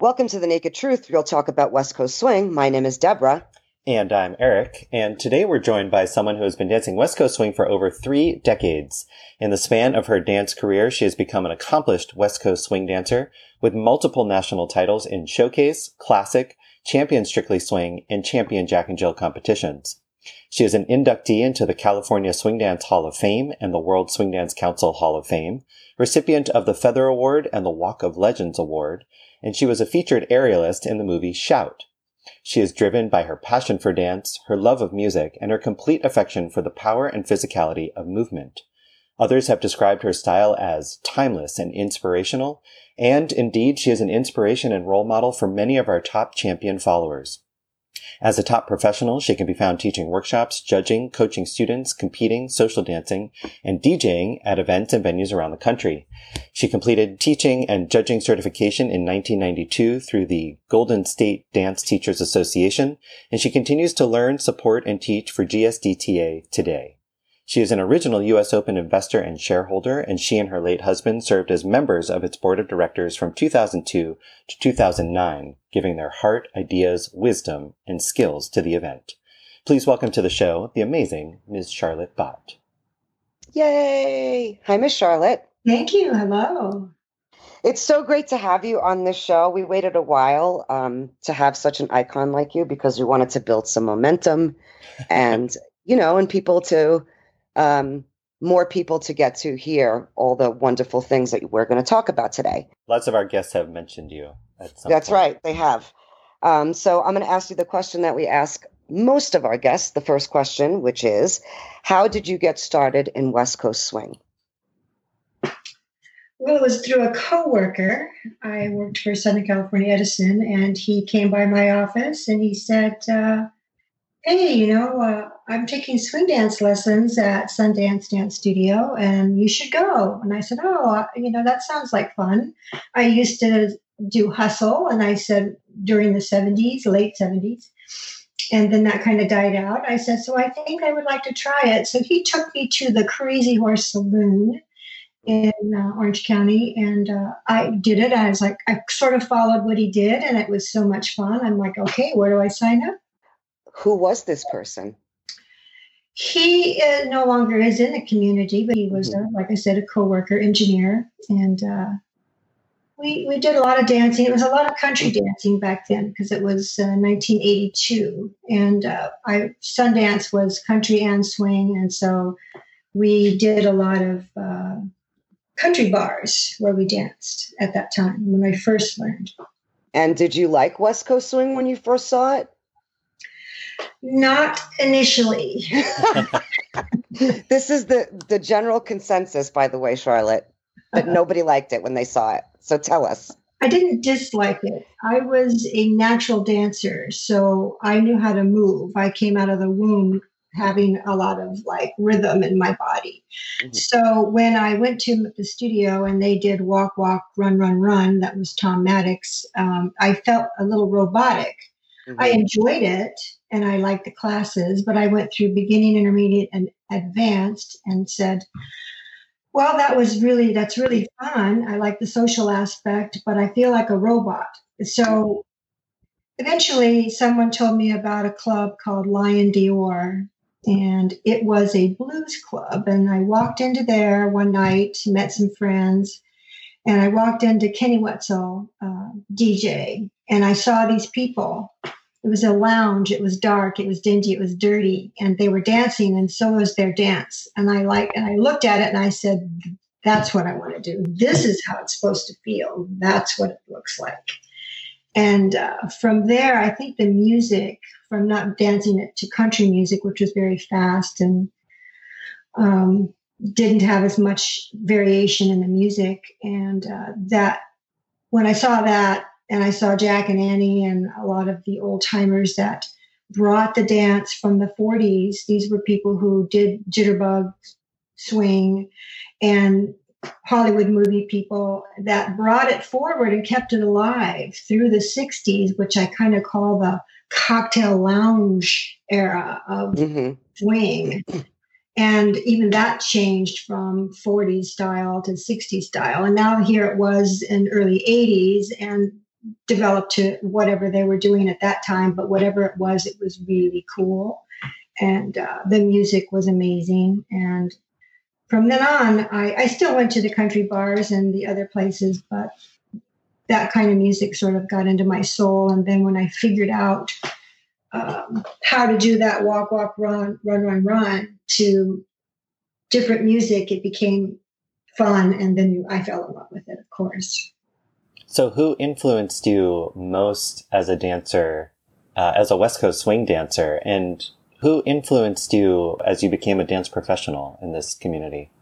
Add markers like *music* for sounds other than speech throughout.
Welcome to the Naked Truth. We'll talk about West Coast Swing. My name is Deborah. And I'm Eric. And today we're joined by someone who has been dancing West Coast Swing for over three decades. In the span of her dance career, she has become an accomplished West Coast Swing dancer with multiple national titles in Showcase, Classic, Champion Strictly Swing, and Champion Jack and Jill competitions. She is an inductee into the California Swing Dance Hall of Fame and the World Swing Dance Council Hall of Fame, recipient of the Feather Award and the Walk of Legends Award, and she was a featured aerialist in the movie Shout. She is driven by her passion for dance, her love of music, and her complete affection for the power and physicality of movement. Others have described her style as timeless and inspirational, and indeed she is an inspiration and role model for many of our top champion followers. As a top professional, she can be found teaching workshops, judging, coaching students, competing, social dancing, and DJing at events and venues around the country. She completed teaching and judging certification in 1992 through the Golden State Dance Teachers Association, and she continues to learn, support, and teach for GSDTA today. She is an original U.S. Open investor and shareholder, and she and her late husband served as members of its board of directors from 2002 to 2009, giving their heart, ideas, wisdom, and skills to the event. Please welcome to the show the amazing Ms. Sharlot Bott. Yay! Hi, Miss Sharlot. Thank you. Hello. It's so great to have you on this show. We waited a while um, to have such an icon like you because we wanted to build some momentum *laughs* and, you know, and people to um, more people to get to hear all the wonderful things that we're going to talk about today. Lots of our guests have mentioned you. That's point. right, they have. Um, so I'm going to ask you the question that we ask most of our guests. The first question, which is, how did you get started in West Coast Swing? Well, it was through a coworker. I worked for Southern California Edison, and he came by my office and he said, uh, hey, you know, uh, I'm taking swing dance lessons at Sundance Dance Studio and you should go. And I said, oh, uh, you know, that sounds like fun. I used to do hustle and I said during the 70s, late 70s. And then that kind of died out. I said, so I think I would like to try it. So he took me to the Crazy Horse Saloon in uh, Orange County, and uh, I did it. I was like, I sort of followed what he did, and it was so much fun. I'm like, okay, where do I sign up? Who was this person? He uh, no longer is in the community, but he was, mm-hmm. like I said, a co-worker engineer, and uh, we we did a lot of dancing. It was a lot of country dancing back then because it was 1982, uh, and uh, I Sundance was country and swing, and so we did a lot of uh, country bars where we danced at that time when I first learned. And did you like West Coast swing when you first saw it? Not initially. *laughs* this is the the general consensus, by the way, Sharlot, that uh-huh. nobody liked it when they saw it. So tell us. I didn't dislike it. I was a natural dancer, so I knew how to move. I came out of the womb having a lot of like rhythm in my body. Mm-hmm. So when I went to the studio and they did walk, walk, run, run, run, that was Tom Maddox, um, I felt a little robotic. Mm-hmm. I enjoyed it and I liked the classes, but I went through beginning, intermediate, and advanced and said, well, that was really, that's really fun. I like the social aspect, but I feel like a robot. So eventually someone told me about a club called Lion Dior and it was a blues club. And I walked into there one night, met some friends, and I walked into Kenny Wetzel, uh, DJ, and I saw these people. It was a lounge. It was dark. It was dingy. It was dirty. And they were dancing and so was their dance. And i like and i looked at it and i said that's what i want to do. This is how it's supposed to feel. That's what it looks like. And uh, from there i think the music from not dancing it to country music which was very fast and um, didn't have as much variation in the music. And uh, that when i saw that and I saw Jack and Annie and a lot of the old timers that brought the dance from the 40s. These were people who did jitterbug, swing, and Hollywood movie people that brought it forward and kept it alive through the 60s, which I kind of call the cocktail lounge era of mm-hmm. swing. *clears throat* And even that changed from 40s style to 60s style. And now here it was in early 80s. And develop to whatever they were doing at that time, but whatever it was, it was really cool. And uh, the music was amazing. And from then on, I, I still went to the country bars and the other places, but that kind of music sort of got into my soul. And then when I figured out um, how to do that walk, walk, run, run, run, run to different music, it became fun. And then I fell in love with it, of course. So, who influenced you most as a dancer, uh, as a West Coast swing dancer? And who influenced you as you became a dance professional in this community?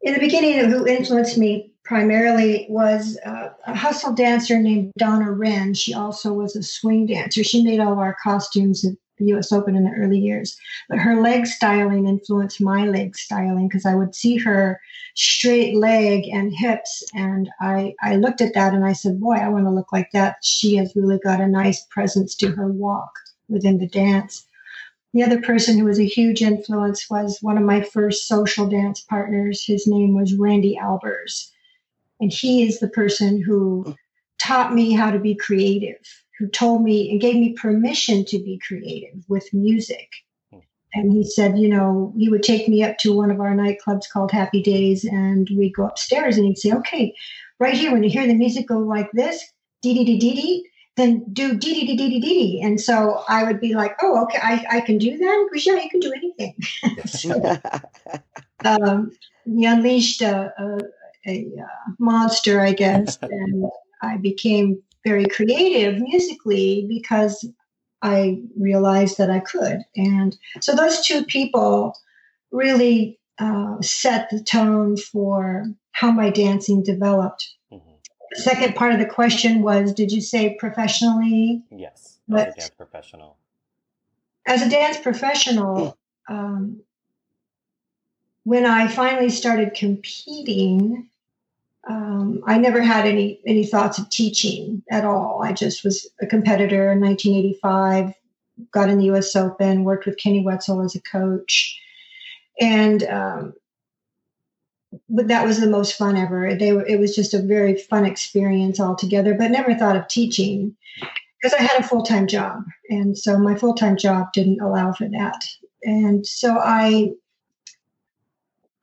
In the beginning, who influenced me primarily was uh, a hustle dancer named Donna Wren. She also was a swing dancer. She made all our costumes at the US Open in the early years. But her leg styling influenced my leg styling because I would see her straight leg and hips. And I, I looked at that and I said, Boy, I want to look like that. She has really got a nice presence to her walk within the dance. The other person who was a huge influence was one of my first social dance partners. His name was Randy Albers and he is the person who taught me how to be creative, who told me and gave me permission to be creative with music. And he said, you know, he would take me up to one of our nightclubs called Happy Days, and we'd go upstairs and he'd say, okay, right here, when you hear the music go like this, dee dee dee dee dee, then do dee dee dee dee dee dee. And so I would be like, oh, okay, I, I can do that. Because, yeah, you can do anything. *laughs* so, *laughs* um, he unleashed a, a, a uh, monster, I guess. *laughs* and I became very creative musically because I realized that I could. And so those two people really uh, set the tone for how my dancing developed. Mm-hmm. The second part of the question was Did you say professionally? Yes, but as a dance professional. As a dance professional, um, when I finally started competing, um, I never had any any thoughts of teaching at all. I just was a competitor in 1985, got in the U.S. Open, worked with Kenny Wetzel as a coach, and um, but that was the most fun ever. They were, it was just a very fun experience altogether. But never thought of teaching because I had a full time job, and so my full time job didn't allow for that. And so I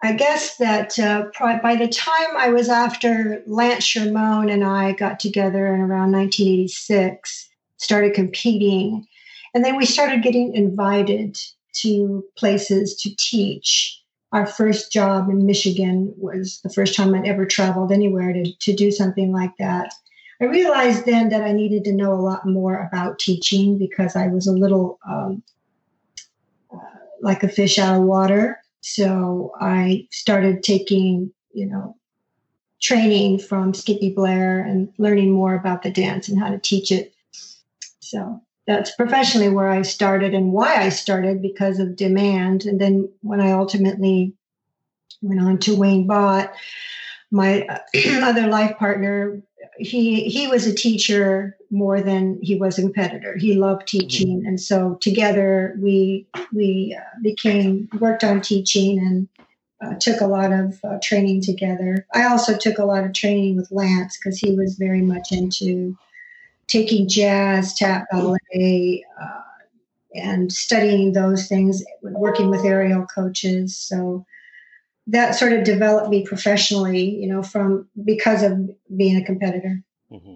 I guess that uh, by the time I was after Lance Shermoen and I got together in around 1986, started competing, and then we started getting invited to places to teach. Our first job in Michigan was the first time I'd ever traveled anywhere to, to do something like that. I realized then that I needed to know a lot more about teaching because I was a little um, uh, like a fish out of water so I started taking, you know, training from Skippy Blair and learning more about the dance and how to teach it. So that's professionally where I started and why I started because of demand. And then when I ultimately went on to Wayne Bott, my *clears throat* other life partner he he was a teacher more than he was a competitor. He loved teaching, mm-hmm. and so together we we uh, became worked on teaching and uh, took a lot of uh, training together. I also took a lot of training with Lance because he was very much into taking jazz, tap, ballet, uh, and studying those things, working with aerial coaches. So that sort of developed me professionally, you know, from because of being a competitor. Mm-hmm.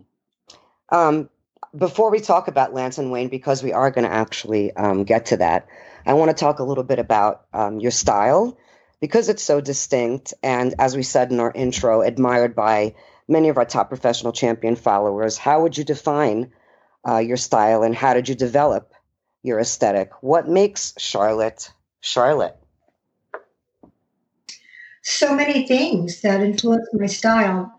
Um, before we talk about Lance and Wayne, because we are going to actually um, get to that, I want to talk a little bit about um, your style because it's so distinct and, as we said in our intro, admired by many of our top professional champion followers. How would you define uh, your style and how did you develop your aesthetic? What makes Sharlot Sharlot? So many things that influenced my style.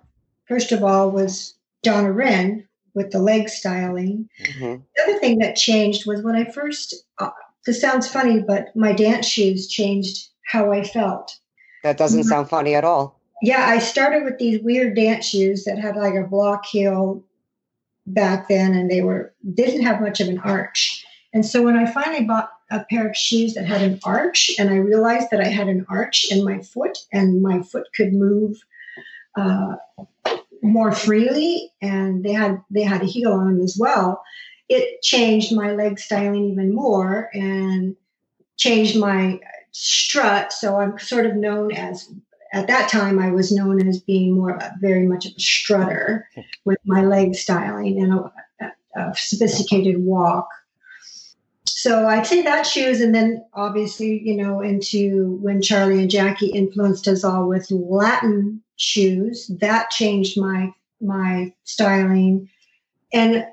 First of all, was Donna Wren with the leg styling. Mm-hmm. The other thing that changed was when I first, uh, this sounds funny, but my dance shoes changed how I felt. That doesn't mm-hmm. sound funny at all. Yeah, I started with these weird dance shoes that had like a block heel back then, and they were didn't have much of an arch. And so when I finally bought a pair of shoes that had an arch, and I realized that I had an arch in my foot, and my foot could move uh, more freely, and they had they had a heel on them as well. It changed my leg styling even more and changed my strut. So I'm sort of known as at that time I was known as being more of a, very much of a strutter *laughs* with my leg styling and a, a sophisticated walk. So I'd say that shoes, and then obviously, you know, into when Charlie and Jackie influenced us all with Latin shoes, that changed my my styling, and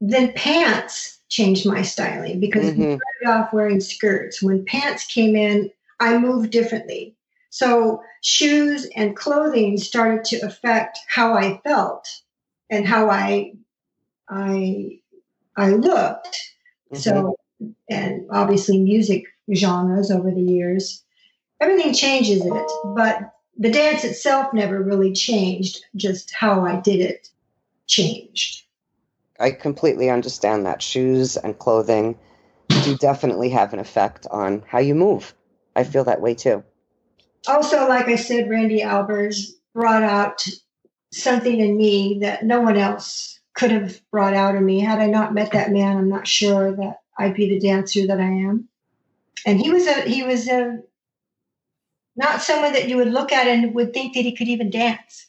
then pants changed my styling because mm-hmm. we started off wearing skirts. When pants came in, I moved differently. So shoes and clothing started to affect how I felt and how I I I looked. Mm-hmm. So and obviously music genres over the years. Everything changes it, but the dance itself never really changed, just how I did it changed. I completely understand that. Shoes and clothing do definitely have an effect on how you move. I feel that way too. Also, like I said, Randy Albers brought out something in me that no one else could have brought out of me. Had I not met that man, I'm not sure that I'd be the dancer that I am. And he was a he was a not someone that you would look at and would think that he could even dance.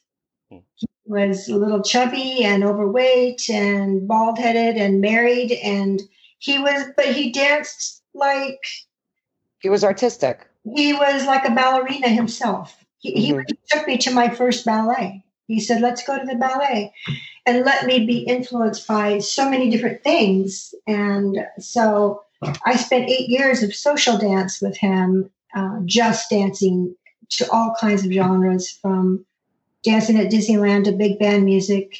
Hmm. He was a little chubby and overweight and bald headed and married and he was but he danced like he was artistic. He was like a ballerina himself. He, mm-hmm. he took me to my first ballet. He said, "Let's go to the ballet." And let me be influenced by so many different things. And so I spent eight years of social dance with him, uh, just dancing to all kinds of genres from dancing at Disneyland to big band music.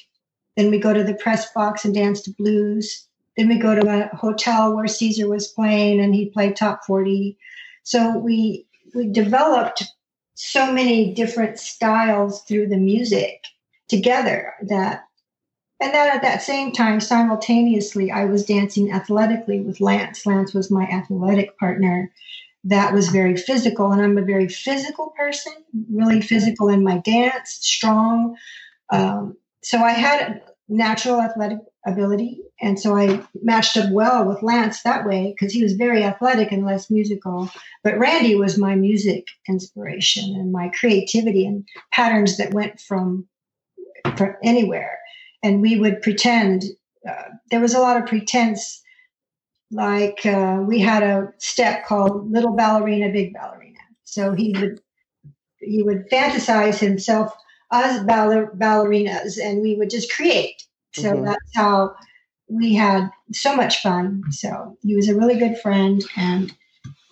Then we go to the press box and dance to blues. Then we go to a hotel where Caesar was playing and he played top 40. So we we developed so many different styles through the music together that and then at that same time, simultaneously, I was dancing athletically with Lance. Lance was my athletic partner. That was very physical, and I'm a very physical person, really physical in my dance, strong. Um, so I had natural athletic ability, and so I matched up well with Lance that way because he was very athletic and less musical. But Randy was my music inspiration and my creativity and patterns that went from, from anywhere and we would pretend. Uh, there was a lot of pretense. Like uh, we had a step called "Little Ballerina, Big Ballerina." So he would he would fantasize himself as baller- ballerinas, and we would just create. So mm-hmm. that's how we had so much fun. So he was a really good friend, and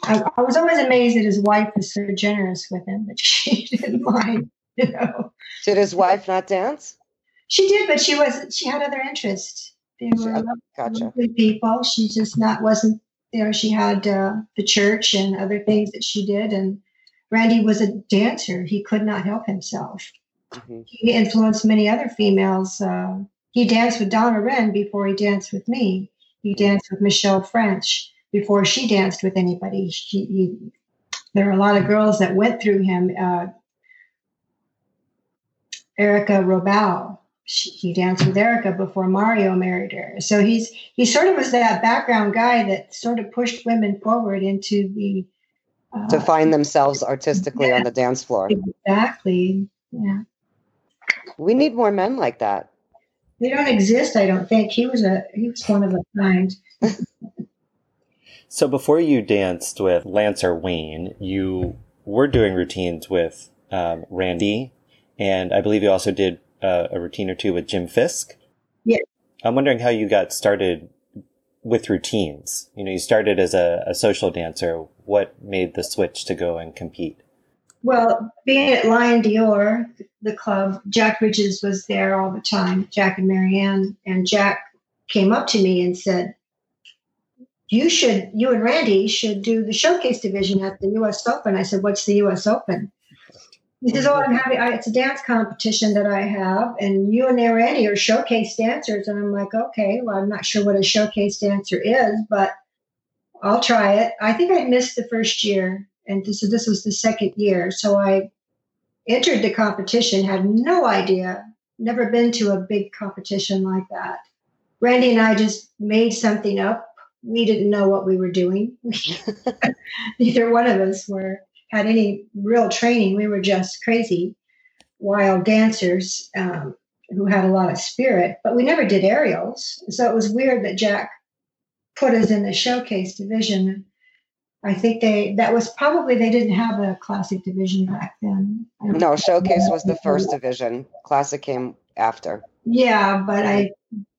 I, I, was always amazed that his wife was so generous with him, but *laughs* she didn't mind. You know. Did his wife not dance? She did, but she was she had other interests. They were gotcha. lovely people. She just not wasn't there. she had uh, the church and other things that she did. And Randy was a dancer. He could not help himself. Mm-hmm. He influenced many other females. Uh, he danced with Donna Wren before he danced with me. He danced with Michelle French before she danced with anybody. She, he, there are a lot of girls that went through him. Uh, Erica Robau, she, he danced with Erica before Mario married her. So he's he sort of was that background guy that sort of pushed women forward into the uh, to find themselves artistically yeah, on the dance floor. Exactly. Yeah. We need more men like that. They don't exist, I don't think. He was a he was one of a kind. so before you danced with Lancer Wayne, you were doing routines with um, Randy, and I believe you also did uh, a routine or two with Jim Fisk. Yeah. I'm wondering how you got started with routines. You know, you started as a, a social dancer. What made the switch to go and compete? Well, being at Lion Dior, the club, Jack Bridges was there all the time, Jack and Marianne. And Jack came up to me and said, You should, you and Randy should do the showcase division at the US Open. I said, What's the US Open? He says, "Oh, I'm having I, it's a dance competition that I have, and you and Randy are showcase dancers." And I'm like, "Okay, well, I'm not sure what a showcase dancer is, but I'll try it." I think I missed the first year, and this this was the second year, so I entered the competition, had no idea never been to a big competition like that. Randy and I just made something up. We didn't know what we were doing. *laughs* Neither one of us were had any real training. We were just crazy, wild dancers um, who had a lot of spirit. But we never did aerials, so it was weird that Jack put us in the showcase division. I think they that was probably they didn't have a classic division back then. No, showcase was the first division. Classic came after. Yeah, but I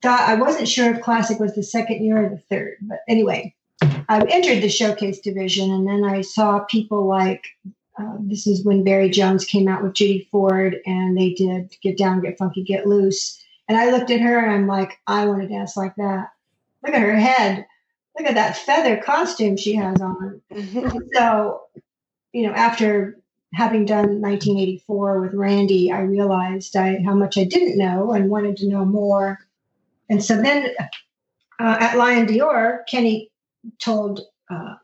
thought I wasn't sure if classic was the second year or the third. But anyway, I entered the showcase division, and then I saw people like uh, this is when Barry Jones came out with Judy Ford, and they did Get Down, Get Funky, Get Loose. And I looked at her, and I'm like, I want to dance like that. Look at her head. Look at that feather costume she has on. *laughs* so, you know, after having done 1984 with Randy, I realized I, how much I didn't know and wanted to know more. And so then uh, at Lion Dior, Kenny told, uh,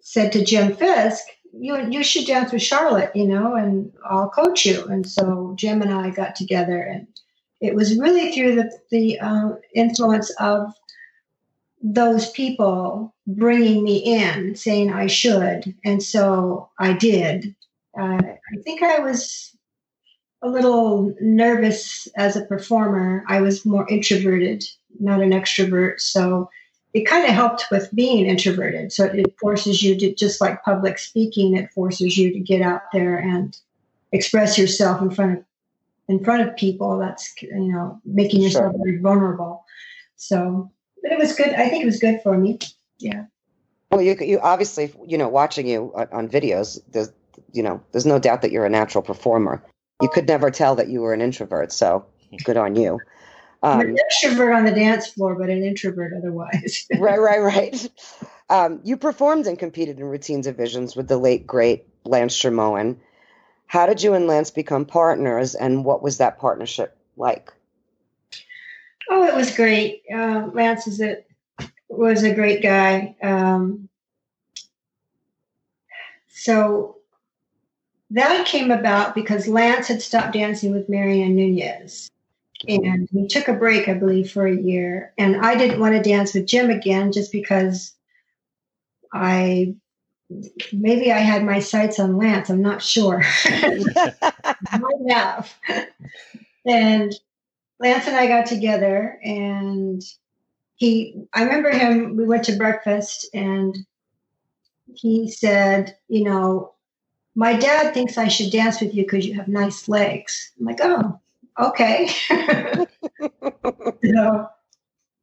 said to Jim Fisk, you, you should dance with Sharlot, you know, and I'll coach you. And so Jim and I got together and it was really through the, the uh, influence of those people bringing me in, saying I should. And so I did. Uh, I think I was a little nervous as a performer. I was more introverted, not an extrovert. So it kind of helped with being introverted. So it forces you to, just like public speaking, it forces you to get out there and express yourself in front of in front of people. That's you know making yourself sure. very vulnerable. So but it was good. I think it was good for me. Yeah. Well, you you obviously you know watching you on videos, there's you know there's no doubt that you're a natural performer. You could never tell that you were an introvert, so good on you. Um, an extrovert on the dance floor, but an introvert otherwise. *laughs* right, right, right. Um, you performed and competed in routine divisions with the late great Lance Shermoen. How did you and Lance become partners, and what was that partnership like? Oh, it was great. Uh, Lance is a, was a great guy. Um, so that came about because Lance had stopped dancing with Marianne Nunez. And he took a break, I believe, for a year. And I didn't want to dance with Jim again just because I maybe I had my sights on Lance. I'm not sure. *laughs* Might have. And Lance and I got together and he, I remember him, we went to breakfast and he said, you know, my dad thinks I should dance with you because you have nice legs. I'm like, oh, okay. *laughs* so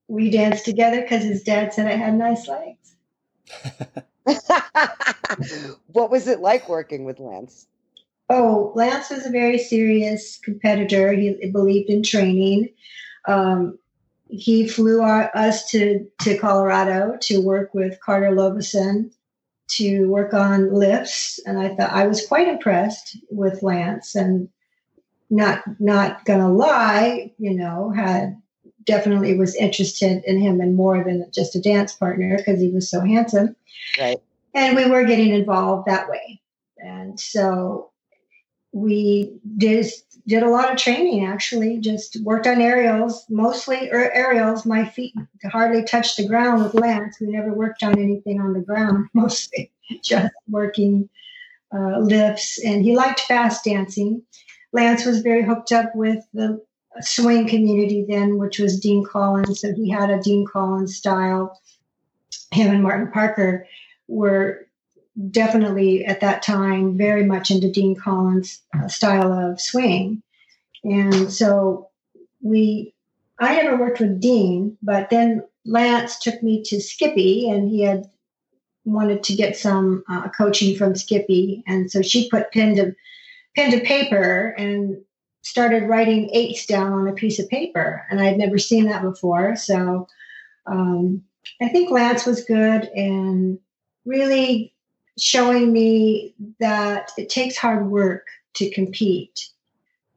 we danced together because his dad said I had nice legs. *laughs* what was it like working with Lance? Oh, Lance was a very serious competitor. He believed in training. Um, he flew our, us to, to Colorado to work with Carter Lobeson to work on lifts. And I thought I was quite impressed with Lance and not not gonna lie, you know, had definitely was interested in him and more than just a dance partner because he was so handsome. Right. And we were getting involved that way. And so we did did a lot of training actually just worked on aerials mostly er, aerials my feet hardly touched the ground with lance we never worked on anything on the ground *laughs* mostly just working uh, lifts and he liked fast dancing lance was very hooked up with the swing community then which was dean collins so he had a dean collins style him and martin parker were definitely at that time very much into Dean Collins' uh, style of swing. And so we, I never worked with Dean, but then Lance took me to Skippy and he had wanted to get some uh, coaching from Skippy. And so she put pen to, pen to paper and started writing eights down on a piece of paper. And I'd never seen that before. So um, I think Lance was good and really showing me that it takes hard work to compete.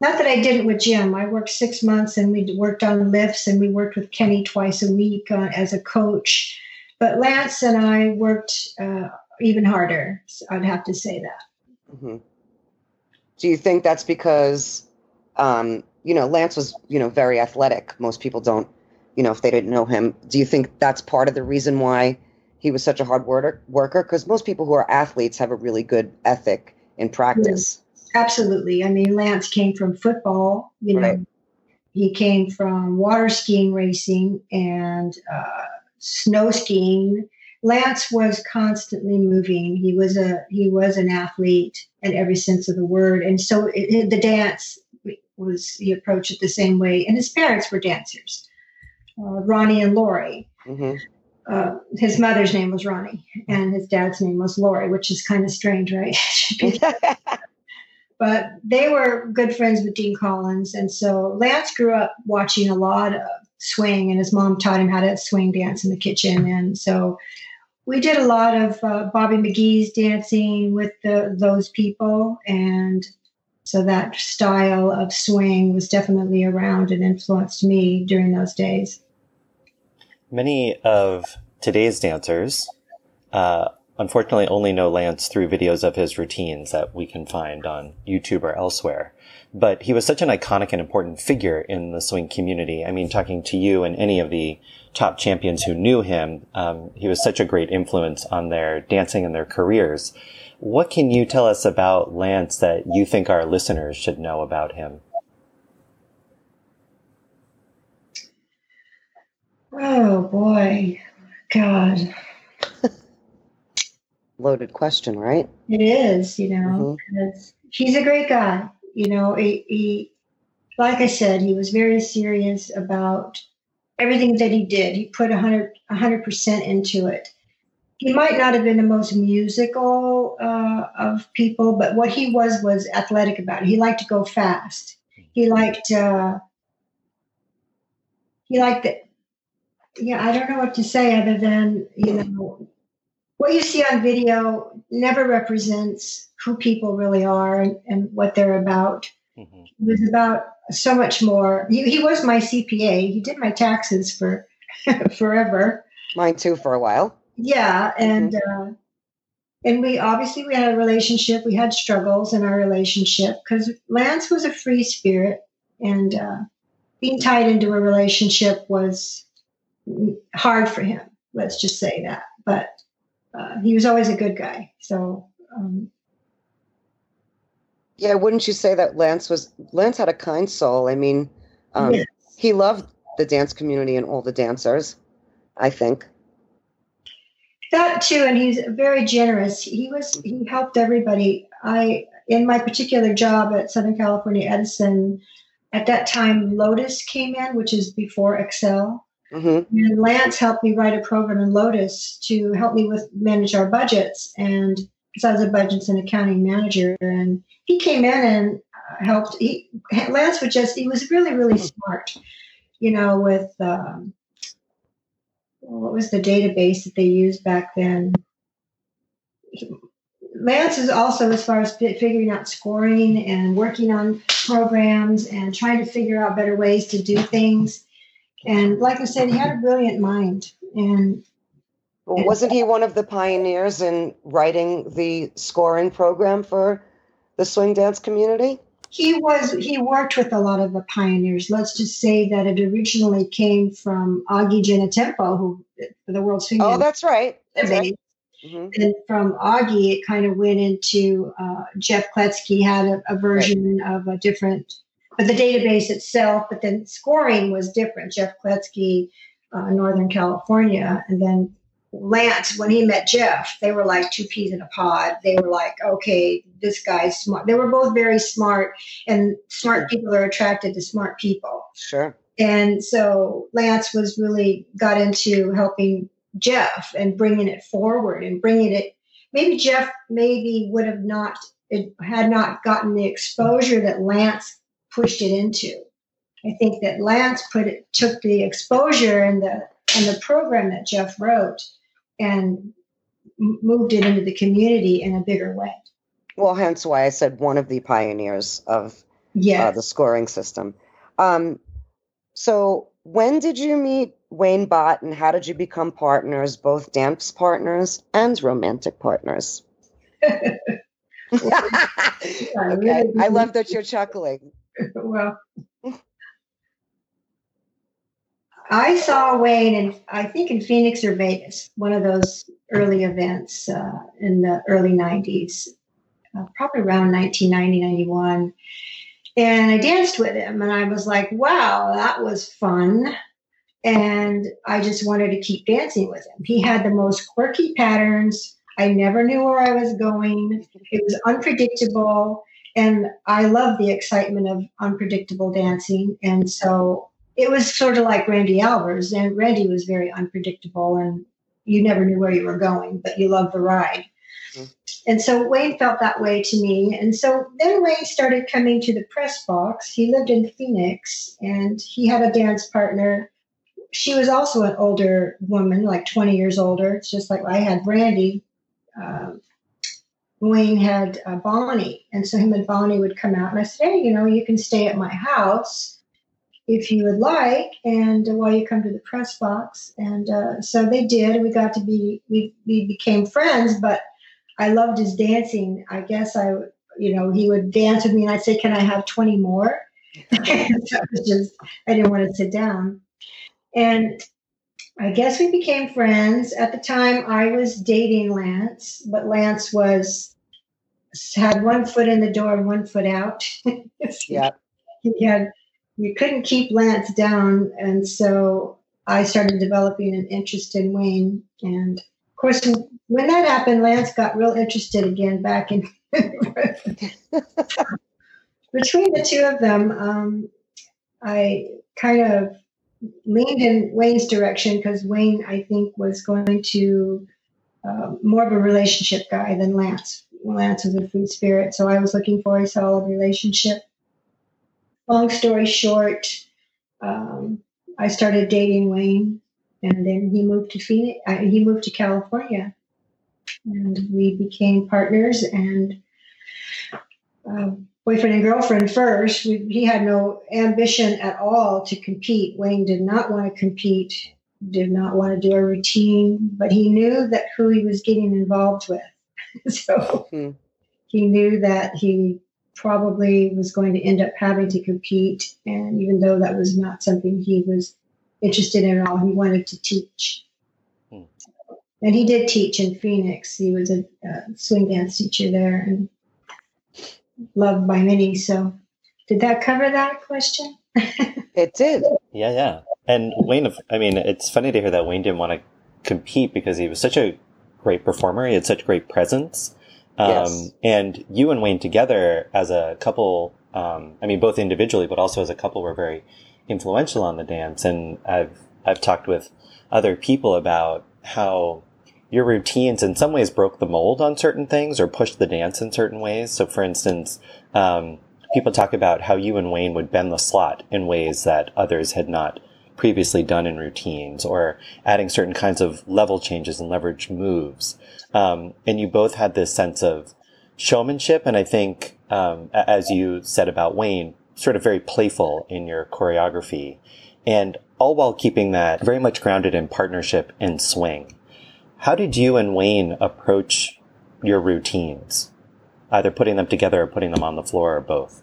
Not that I didn't with Jim. I worked six months and we worked on lifts and we worked with Kenny twice a week uh, as a coach. But Lance and I worked uh, even harder. So I'd have to say that. Mm-hmm. Do you think that's because um, you know, Lance was, you know, very athletic. Most people don't, you know, if they didn't know him. Do you think that's part of the reason why he was such a hard worker? Worker, because most people who are athletes have a really good ethic in practice. Absolutely. I mean, Lance came from football. You know, right. he came from water skiing racing and uh, snow skiing. Lance was constantly moving. He was a he was an athlete in every sense of the word, and so it, it, the dance was he approached it the same way. And his parents were dancers, uh, Ronnie and Lori. Mm-hmm. Uh, his mother's name was Ronnie, and his dad's name was Lori, which is kind of strange, right? *laughs* *laughs* but they were good friends with Dean Collins, and so Lance grew up watching a lot of swing, and his mom taught him how to swing dance in the kitchen, and so we did a lot of uh, Bobby McGee's dancing with the, those people, and so that style of swing was definitely around and influenced me during those days. Many of today's dancers, uh, unfortunately, only know Lance through videos of his routines that we can find on YouTube or elsewhere. But he was such an iconic and important figure in the swing community. I mean, talking to you and any of the top champions who knew him. Um, he was such a great influence on their dancing and their careers. What can you tell us about Lance that you think our listeners should know about him? Oh boy, God. *laughs* Loaded question, right? It is, you know, mm-hmm. he's a great guy. You know, he, he, like I said, he was very serious about everything that he did. He put 100 100% into it. He might not have been the most musical uh, of people, but what he was was athletic about it. He liked to go fast. He liked uh, he liked it. Yeah, I don't know what to say other than you know what you see on video never represents who people really are and, and what they're about. Mm-hmm. It was about so much more. He, he was my CPA. He did my taxes for *laughs* forever. Mine too, for a while. Yeah, and mm-hmm. uh, and we obviously we had a relationship. We had struggles in our relationship because Lance was a free spirit, and uh, being tied into a relationship was hard for him. Let's just say that. But uh, he was always a good guy. So um, yeah, wouldn't you say that Lance was Lance had a kind soul? I mean, um, yes. he loved the dance community and all the dancers. I think that too, and he's very generous. He was he helped everybody. I in my particular job at Southern California Edison, at that time Lotus came in, which is before Excel. Mm-hmm. And Lance helped me write a program in Lotus to help me with manage our budgets and because I was a budgets and accounting manager, and he came in and helped. He, Lance was just he was really really smart, you know, with um, what was the database that they used back then. Lance is also as far as figuring out scoring and working on programs and trying to figure out better ways to do things. And like I said, he had a brilliant mind and well, wasn't he one of the pioneers in writing the scoring program for the swing dance community? He was. He worked with a lot of the pioneers. Let's just say that it originally came from Augie Genetempo, who the World Swing. Oh, that's right. That's right. Mm-hmm. And from Augie, it kind of went into uh, Jeff Kletsky had a, a version right. of a different, but the database itself. But then scoring was different. Jeff Kletsky, uh, Northern California, and then Lance, when he met Jeff, they were like two peas in a pod. They were like, okay, this guy's smart. They were both very smart, and smart people are attracted to smart people. Sure. And so Lance was really got into helping Jeff and bringing it forward and bringing it. Maybe Jeff maybe would have not it had not gotten the exposure that Lance pushed it into. I think that Lance put it took the exposure and the and the program that Jeff wrote and moved it into the community in a bigger way. Well, hence why I said one of the pioneers of yes. uh, the scoring system. Um, so, when did you meet Wayne Bott and how did you become partners, both dance partners and romantic partners? *laughs* *laughs* okay. I love that you're chuckling. *laughs* well, I saw Wayne and I think in Phoenix or Vegas, one of those early events uh, in the early 90s, uh, probably around 1990, 91. And I danced with him and I was like, wow, that was fun. And I just wanted to keep dancing with him. He had the most quirky patterns. I never knew where I was going. It was unpredictable. And I love the excitement of unpredictable dancing. And so it was sort of like Randy Albers. And Randy was very unpredictable and you never knew where you were going, but you loved the ride. Mm-hmm. And so Wayne felt that way to me. And so then Wayne started coming to the press box. He lived in Phoenix and he had a dance partner. She was also an older woman, like 20 years older. It's just like I had Brandy. Um, Wayne had uh, Bonnie. And so him and Bonnie would come out. And I said, hey, you know, you can stay at my house if you would like, and uh, while you come to the press box. And uh, so they did. We got to be, we, we became friends, but I loved his dancing. I guess I, you know, he would dance with me and I'd say, Can I have 20 more? *laughs* so was just, I didn't want to sit down. And I guess we became friends. At the time, I was dating Lance, but Lance was had one foot in the door and one foot out. *laughs* yeah. He had you couldn't keep Lance down, and so I started developing an interest in Wayne. And of course, when that happened, Lance got real interested again back in. *laughs* Between the two of them, um, I kind of leaned in Wayne's direction because Wayne, I think, was going to uh, more of a relationship guy than Lance. Lance was a food spirit, so I was looking for a solid relationship long story short, um, I started dating Wayne, and then he moved to Phoenix. Uh, he moved to California, and we became partners and uh, boyfriend and girlfriend first. We, he had no ambition at all to compete. Wayne did not want to compete, did not want to do a routine, but he knew that who he was getting involved with. *laughs* so mm-hmm. he knew that he probably was going to end up having to compete. And even though that was not something he was interested in at all, he wanted to teach. Hmm. And he did teach in Phoenix. He was a, a swing dance teacher there and loved by many. So, did that cover that question? *laughs* it did. Yeah, yeah. And Wayne, I mean, it's funny to hear that Wayne didn't want to compete because he was such a great performer. He had such great presence. Um, yes. And you and Wayne together as a couple, um, I mean, both individually, but also as a couple, were very influential on the dance. And I've I've talked with other people about how your routines in some ways broke the mold on certain things or pushed the dance in certain ways. So, for instance, um, people talk about how you and Wayne would bend the slot in ways that others had not previously done in routines or adding certain kinds of level changes and leverage moves. Um, and you both had this sense of showmanship. And I think, um, as you said about Wayne, sort of very playful in your choreography and all while keeping that very much grounded in partnership and swing. How did you and Wayne approach your routines? Either putting them together or putting them on the floor or both?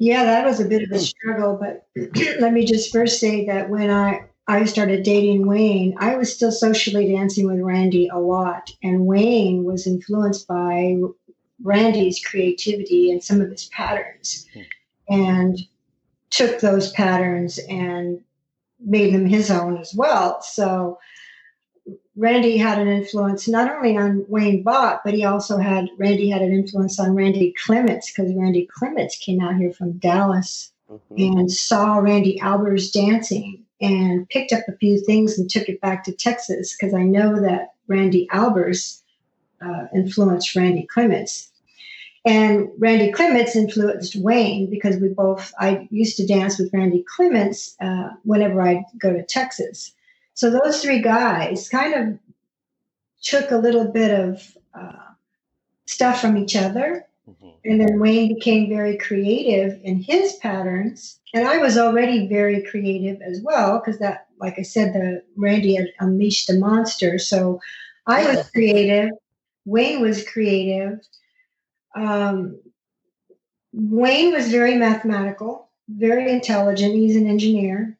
Yeah, that was a bit of a hmm. struggle, but *clears throat* let me just first say that when I I started dating Wayne, I was still socially dancing with Randy a lot, and Wayne was influenced by Randy's creativity and some of his patterns, hmm. and took those patterns and made them his own as well. So Randy had an influence not only on Wayne Bott, but he also had Randy had an influence on Randy Clements because Randy Clements came out here from Dallas mm-hmm. and saw Randy Albers dancing and picked up a few things and took it back to Texas because I know that Randy Albers uh, influenced Randy Clements. And Randy Clements influenced Wayne because we both, I used to dance with Randy Clements uh, whenever I'd go to Texas. So those three guys kind of took a little bit of uh, stuff from each other. Mm-hmm. And then Wayne became very creative in his patterns. And I was already very creative as well, because that, like I said, the Randy had unleashed the monster. So I was creative. Wayne was creative. Um, Wayne was very mathematical, very intelligent. He's an engineer.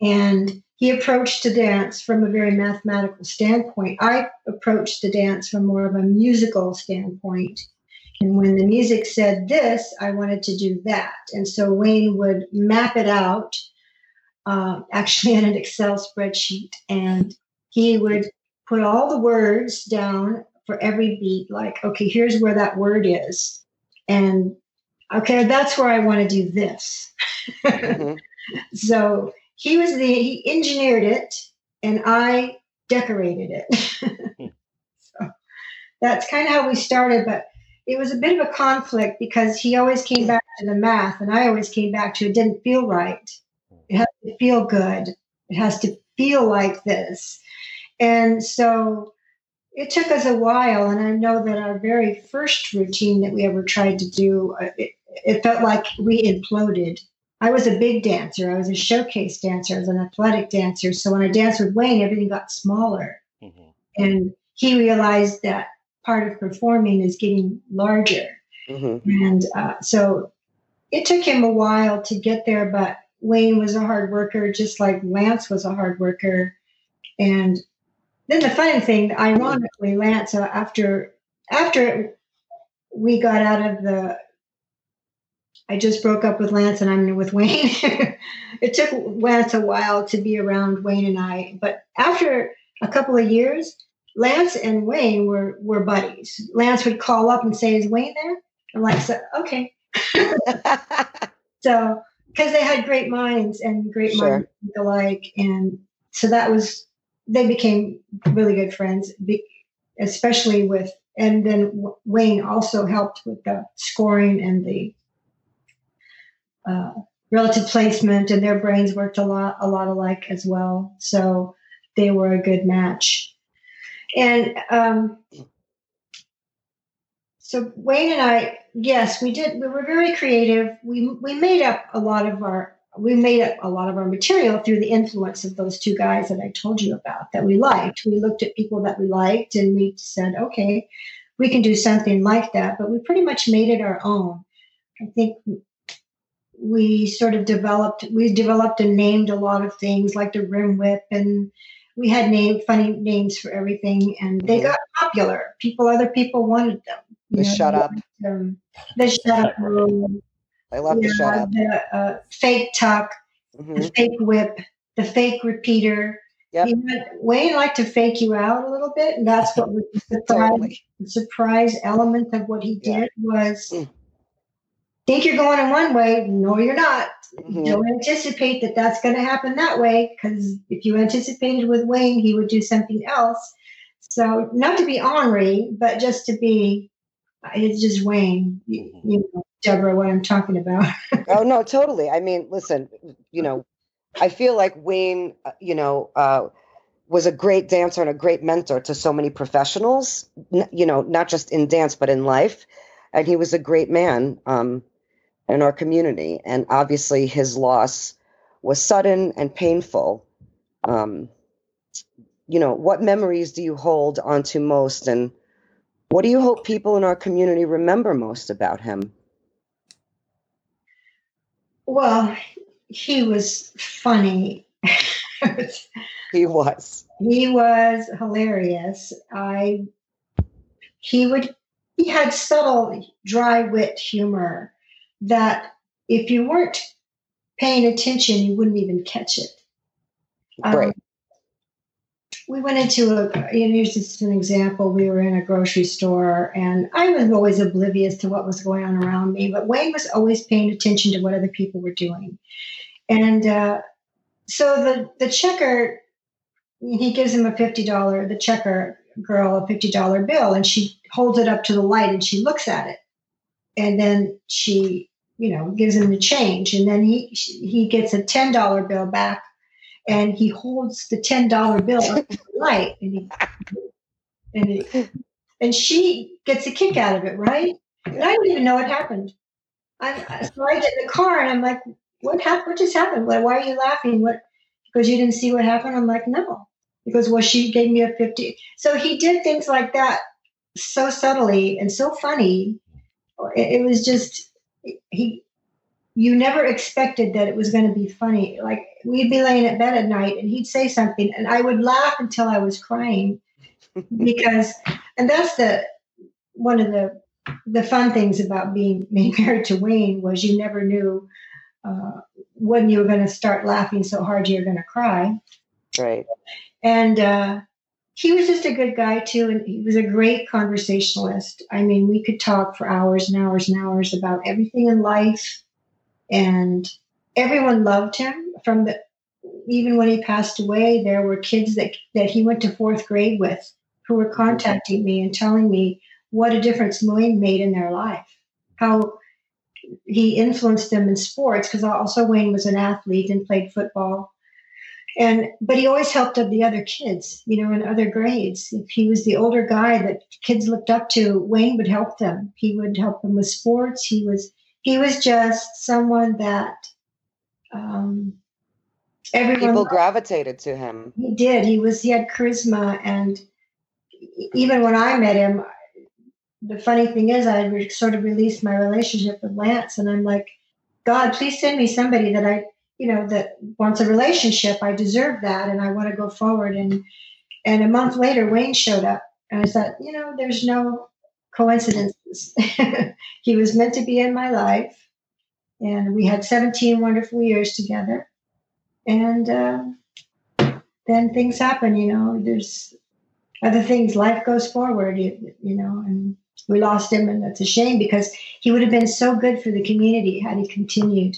And he approached the dance from a very mathematical standpoint. I approached the dance from more of a musical standpoint. And when the music said this, I wanted to do that. And so Wayne would map it out, uh, actually in an Excel spreadsheet, and he would put all the words down for every beat, like, okay, here's where that word is. And okay, that's where I want to do this. *laughs* Mm-hmm. so he was the, he engineered it and I decorated it. *laughs* so that's kind of how we started, but it was a bit of a conflict because he always came back to the math and I always came back to it didn't feel right. It has to feel good. It has to feel like this. And so it took us a while, and I know that our very first routine that we ever tried to do, uh, it, it felt like we imploded. I was a big dancer. I was a showcase dancer. I was an athletic dancer. So when I danced with Wayne, everything got smaller. Mm-hmm. And he realized that part of performing is getting larger. Mm-hmm. And uh, so it took him a while to get there, but Wayne was a hard worker, just like Lance was a hard worker. And then the funny thing, ironically, Lance, uh, after after we got out of the, I just broke up with Lance and I'm with Wayne. *laughs* it took Lance a while to be around Wayne and I, but after a couple of years, Lance and Wayne were were buddies. Lance would call up and say, "Is Wayne there?" I'm like, *laughs* so, "Okay." so because they had great minds and great sure. minds alike, and so that was they became really good friends, especially with, and then Wayne also helped with the scoring and the uh, relative placement, and their brains worked a lot, a lot alike as well. So they were a good match. And um, so Wayne and I, yes, we did. We were very creative. We we made up a lot of our we made up a lot of our material through the influence of those two guys that I told you about that we liked. We looked at people that we liked and we said, okay, we can do something like that. But we pretty much made it our own. I think we sort of developed, we developed and named a lot of things like the rim whip and we had name funny names for everything and they mm-hmm. got popular. People, other people wanted them. The know, shut up. Them. The shut up *laughs* room. I love yeah, the shut up. The uh, fake tuck, mm-hmm. the fake whip, the fake repeater. Yep. Wayne liked to fake you out a little bit, and that's what was the *laughs* surprise, totally. the surprise element of what he did yeah. was mm. Think you're going in one way, no, you're not. Mm-hmm. Don't anticipate that that's going to happen that way because if you anticipated with Wayne, he would do something else. So, not to be ornery, but just to be, it's just Wayne. You, mm-hmm. you know, Deborah, what I'm talking about. *laughs* oh no, totally. I mean, listen, you know, I feel like Wayne, uh, you know, uh, was a great dancer and a great mentor to so many professionals. You know, not just in dance but in life, and he was a great man um, in our community. And obviously, his loss was sudden and painful. Um, you know, what memories do you hold onto most, and what do you hope people in our community remember most about him? Well, he was funny. he was. He was hilarious. I he would he had subtle dry wit humor that if you weren't paying attention you wouldn't even catch it. Right. Um, we went into a you know, here's just an example we were in a grocery store and i was always oblivious to what was going on around me but wayne was always paying attention to what other people were doing and uh, so the the checker he gives him a $50 the checker girl a $50 bill and she holds it up to the light and she looks at it and then she you know gives him the change and then he he gets a $10 bill back and he holds the ten dollar bill up to the light, and he, and he, and she gets a kick out of it, right? And I don't even know what happened. I, so I get in the car and I'm like, "What happened? What just happened? Why, why are you laughing? What? Because you didn't see what happened?" I'm like, "No." Because well, she gave me a fifty. So he did things like that so subtly and so funny. It, it was just he you never expected that it was going to be funny. Like we'd be laying at bed at night and he'd say something and I would laugh until I was crying *laughs* because and that's the one of the the fun things about being, being *laughs* married to Wayne was you never knew uh, when you were going to start laughing so hard you're going to cry. Right. And uh, he was just a good guy too, and he was a great conversationalist. I mean, we could talk for hours and hours and hours about everything in life, and everyone loved him. From the even when he passed away, there were kids that that he went to fourth grade with who were mm-hmm. contacting me and telling me what a difference Wayne made in their life, how he influenced them in sports because also Wayne was an athlete and played football and but he always helped the other kids you know in other grades. If he was the older guy that kids looked up to wayne would help them. He would help them with sports. He was he was just someone that um everyone people gravitated to him. He did. He was he had charisma. And even when i met him the funny thing is i sort of released my relationship with lance and i'm like god please send me somebody that i you know that wants a relationship i deserve that and i want to go forward. And and a month later wayne showed up and i thought you know there's no coincidences. *laughs* He was meant to be in my life and we had 17 wonderful years together. And uh, then things happen you know there's other things life goes forward you, you know and we lost him and that's a shame because he would have been so good for the community had he continued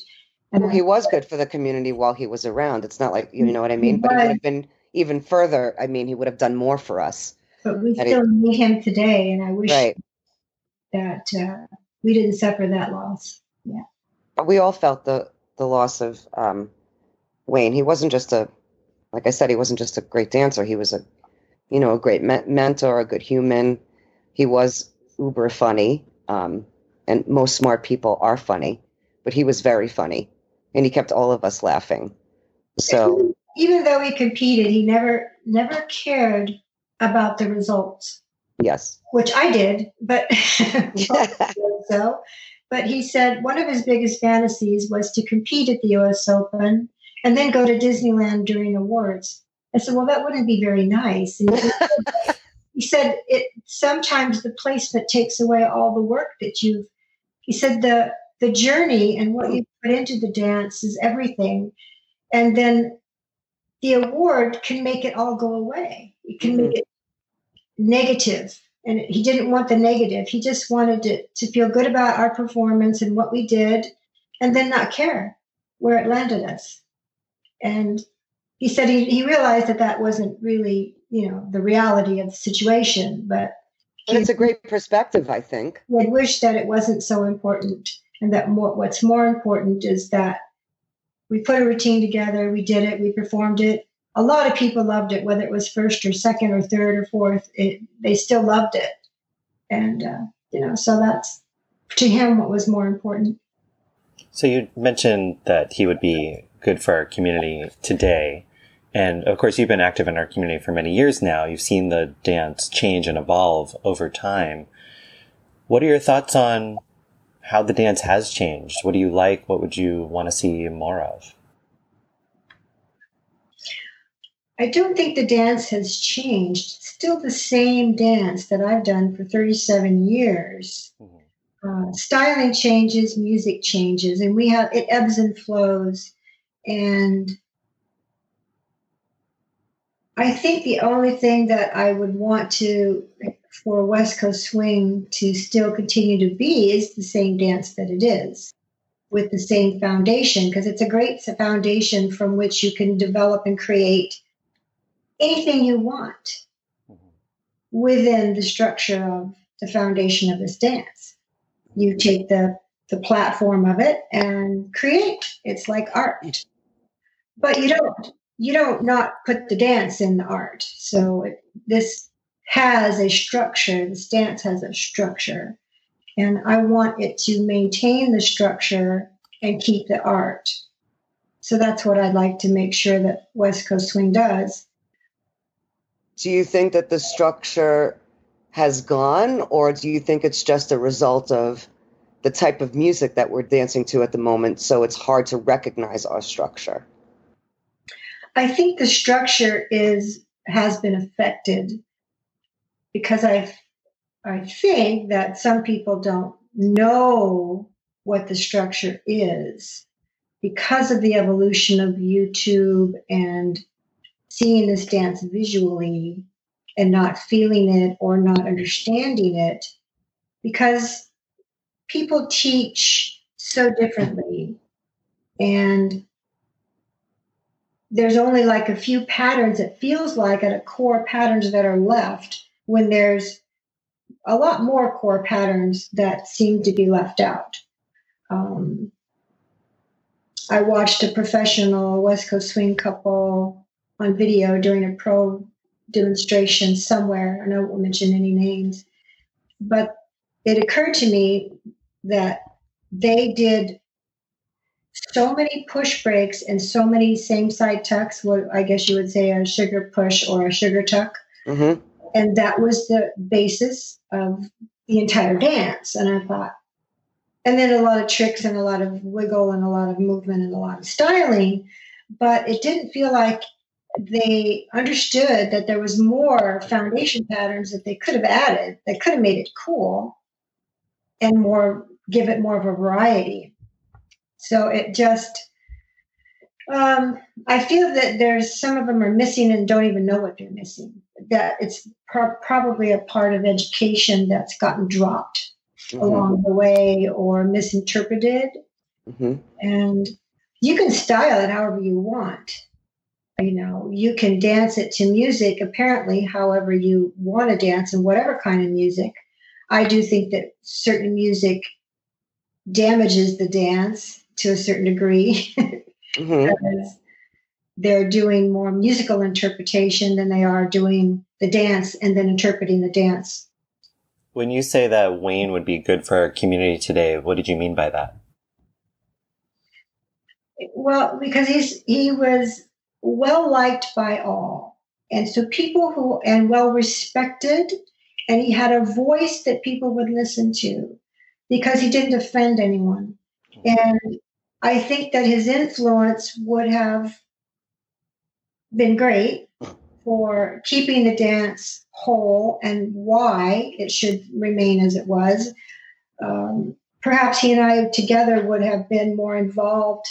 well, he was good for the community while he was around. It's not like you know what I mean, but he would have been even further. I mean, he would have done more for us. But we still he, need him today, and I wish right. that uh, we didn't suffer that loss. Yeah, we all felt the the loss of um, Wayne. He wasn't just a, like I said, he wasn't just a great dancer. He was a, you know, a great me- mentor, a good human. He was uber funny, um, and most smart people are funny, but he was very funny and he kept all of us laughing. So even though he competed, he never never cared about the results. Yes, which I did, but *laughs* so. But he said one of his biggest fantasies was to compete at the U.S. Open and then go to Disneyland during awards. I said, "Well, that wouldn't be very nice." And he said, *laughs* he said it sometimes the placement takes away all the work that you've. He said the the journey and what you put into the dance is everything. And then the award can make it all go away. It can mm-hmm. make it negative. And he didn't want the negative. He just wanted to, to feel good about our performance and what we did and then not care where it landed us. And he said he, he realized that that wasn't really, you know, the reality of the situation, but it's a great perspective, I think. I wish that it wasn't so important and that more, what's more important is that we put a routine together, we did it, we performed it. A lot of people loved it, whether it was first or second or third or fourth. It, they still loved it, and uh, you know, so that's to him what was more important. So you mentioned that he would be good for our community today. And of course, you've been active in our community for many years now. You've seen the dance change and evolve over time. What are your thoughts on how the dance has changed. What do you like? What would you want to see more of? I don't think the dance has changed. It's still the same dance that I've done for 37 years. Mm-hmm. Uh, styling changes, music changes, and we have it ebbs and flows. And I think the only thing that I would want to for West Coast Swing to still continue to be is the same dance that it is with the same foundation because it's a great foundation from which you can develop and create anything you want mm-hmm. within the structure of the foundation of this dance. You take the the platform of it and create. It's like art. But you don't you don't not put the dance in the art. So it, this has a structure, the stance has a structure. And I want it to maintain the structure and keep the art. So that's what I'd like to make sure that West Coast Swing does. Do you think that the structure has gone, or do you think it's just a result of the type of music that we're dancing to at the moment, so it's hard to recognize our structure? I think the structure is has been affected because I I think that some people don't know what the structure is because of the evolution of YouTube and seeing this dance visually and not feeling it or not understanding it because people teach so differently. And there's only like a few patterns it feels like at a core patterns that are left when there's a lot more core patterns that seem to be left out um, i watched a professional west coast swing couple on video during a pro demonstration somewhere i won't mention any names but it occurred to me that they did so many push breaks and so many same side tucks, what I guess you would say a sugar push or a sugar tuck. Mm-hmm. And that was the basis of the entire dance. And I thought, and then a lot of tricks and a lot of wiggle and a lot of movement and a lot of styling. But it didn't feel like they understood that there was more foundation patterns that they could have added that could have made it cool and more give it more of a variety so it just, um, I feel that there's some of them are missing and don't even know what they're missing. That it's pro- probably a part of education that's gotten dropped mm-hmm. along the way or misinterpreted. Mm-hmm. And you can style it however you want. You know, you can dance it to music, apparently, however you want to dance and whatever kind of music. I do think that certain music damages the dance to a certain degree *laughs* mm-hmm. They're doing more musical interpretation than they are doing the dance and then interpreting the dance. When you say that Wayne would be good for our community today, what did you mean by that? Well, because he's he was well liked by all. And so people who and well respected and he had a voice that people would listen to because he didn't offend anyone. Mm-hmm. And I think that his influence would have been great for keeping the dance whole and why it should remain as it was. Um, perhaps he and I together would have been more involved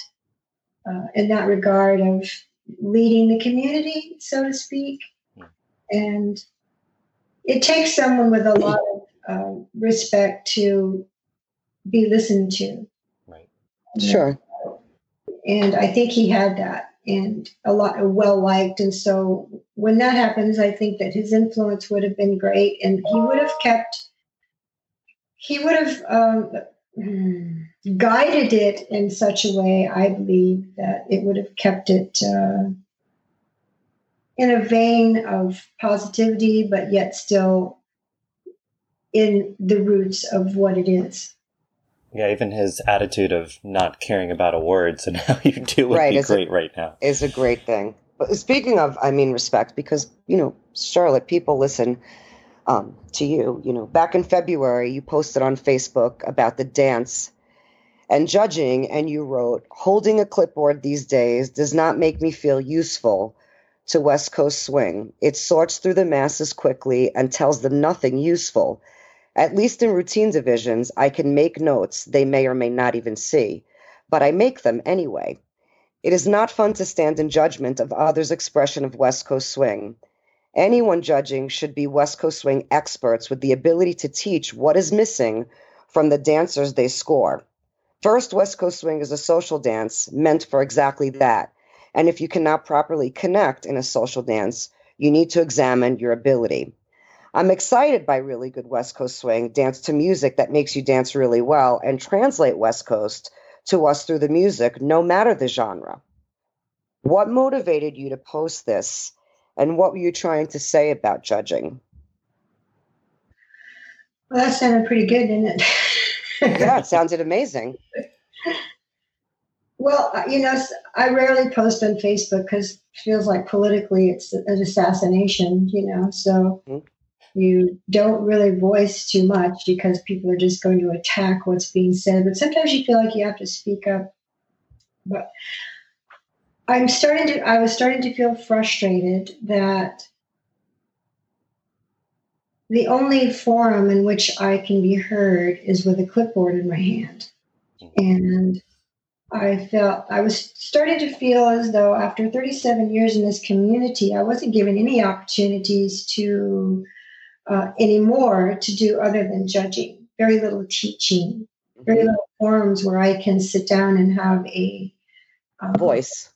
uh, in that regard of leading the community, so to speak. And it takes someone with a lot of uh, respect to be listened to. Right. Sure. And I think he had that and a lot well liked. And so when that happens, I think that his influence would have been great and he would have kept, he would have um, guided it in such a way, I believe, that it would have kept it uh, in a vein of positivity, but yet still in the roots of what it is. Yeah, even his attitude of not caring about awards and *laughs* how you do would right, be great a, right now. Is a great thing. But speaking of, I mean, respect, because, you know, Sharlot, people listen um, to you. You know, back in February, you posted on Facebook about the dance and judging, and you wrote, Holding a clipboard these days does not make me feel useful to West Coast Swing. It sorts through the masses quickly and tells them nothing useful. At least in routine divisions, I can make notes they may or may not even see, but I make them anyway. It is not fun to stand in judgment of others' expression of West Coast swing. Anyone judging should be West Coast swing experts with the ability to teach what is missing from the dancers they score. First, West Coast swing is a social dance meant for exactly that. And if you cannot properly connect in a social dance, you need to examine your ability. I'm excited by really good West Coast swing, dance to music that makes you dance really well, and translate West Coast to us through the music, no matter the genre. What motivated you to post this, and what were you trying to say about judging? Well, that sounded pretty good, didn't it? *laughs* yeah, it sounded amazing. Well, you know, I rarely post on Facebook because it feels like politically it's an assassination, you know. So mm-hmm you don't really voice too much because people are just going to attack what's being said. But sometimes you feel like you have to speak up. But I'm starting to, I was starting to feel frustrated that the only forum in which I can be heard is with a clipboard in my hand. And I felt I was starting to feel as though after 37 years in this community, I wasn't given any opportunities to uh, anymore to do other than judging. Very little teaching, very mm-hmm. little forums where I can sit down and have a um, voice.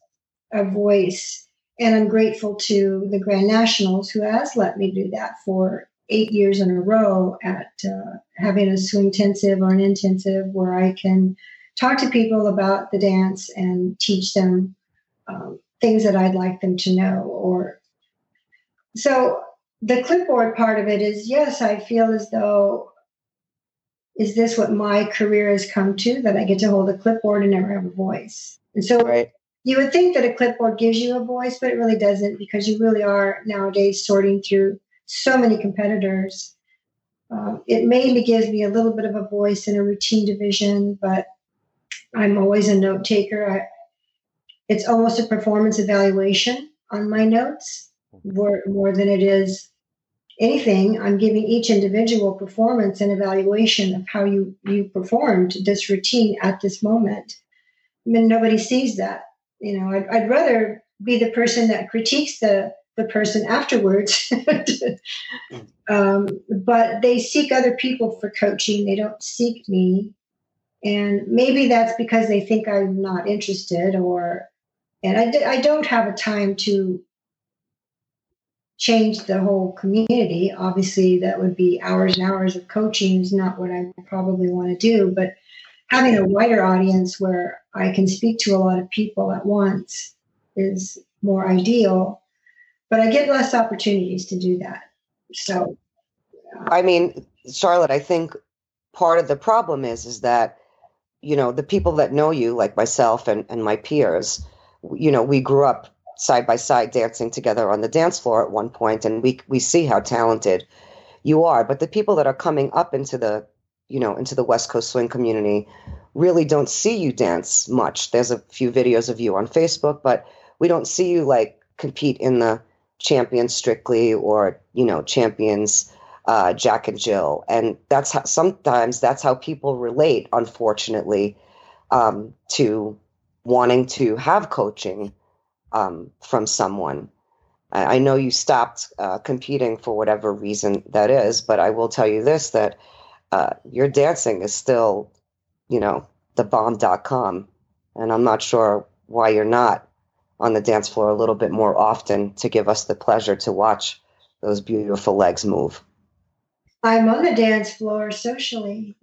A voice. And I'm grateful to the Grand Nationals who has let me do that for eight years in a row at uh, having a swing intensive or an intensive where I can talk to people about the dance and teach them um, things that I'd like them to know. Or so the clipboard part of it is yes, I feel as though is this what my career has come to that I get to hold a clipboard and never have a voice? And so right. you would think that a clipboard gives you a voice, but it really doesn't because you really are nowadays sorting through so many competitors. Um, it mainly gives me a little bit of a voice in a routine division, but I'm always a note taker. I, it's almost a performance evaluation on my notes more, more than it is anything. I'm giving each individual performance an evaluation of how you, you performed this routine at this moment. I mean, nobody sees that. You know, I'd, I'd rather be the person that critiques the the person afterwards. *laughs* um, but they seek other people for coaching. They don't seek me. And maybe that's because they think I'm not interested or, and I, I don't have a time to change the whole community. Obviously, that would be hours and hours of coaching is not what I probably want to do. But having a wider audience where I can speak to a lot of people at once is more ideal but I get less opportunities to do that. So, I mean, Sharlot, I think part of the problem is is that you know the people that know you, like myself and and my peers, you know, we grew up side by side dancing together on the dance floor at one point, and we we see how talented you are. But the people that are coming up into the you know into the West Coast swing community really don't see you dance much. There's a few videos of you on Facebook, but we don't see you like compete in the champions strictly or you know champions uh, jack and jill and that's how sometimes that's how people relate unfortunately um, to wanting to have coaching um, from someone I, know you stopped uh, competing for whatever reason that is but i will tell you this that uh, your dancing is still you know the bomb.com and i'm not sure why you're not on the dance floor a little bit more often to give us the pleasure to watch those beautiful legs move. I'm on the dance floor socially,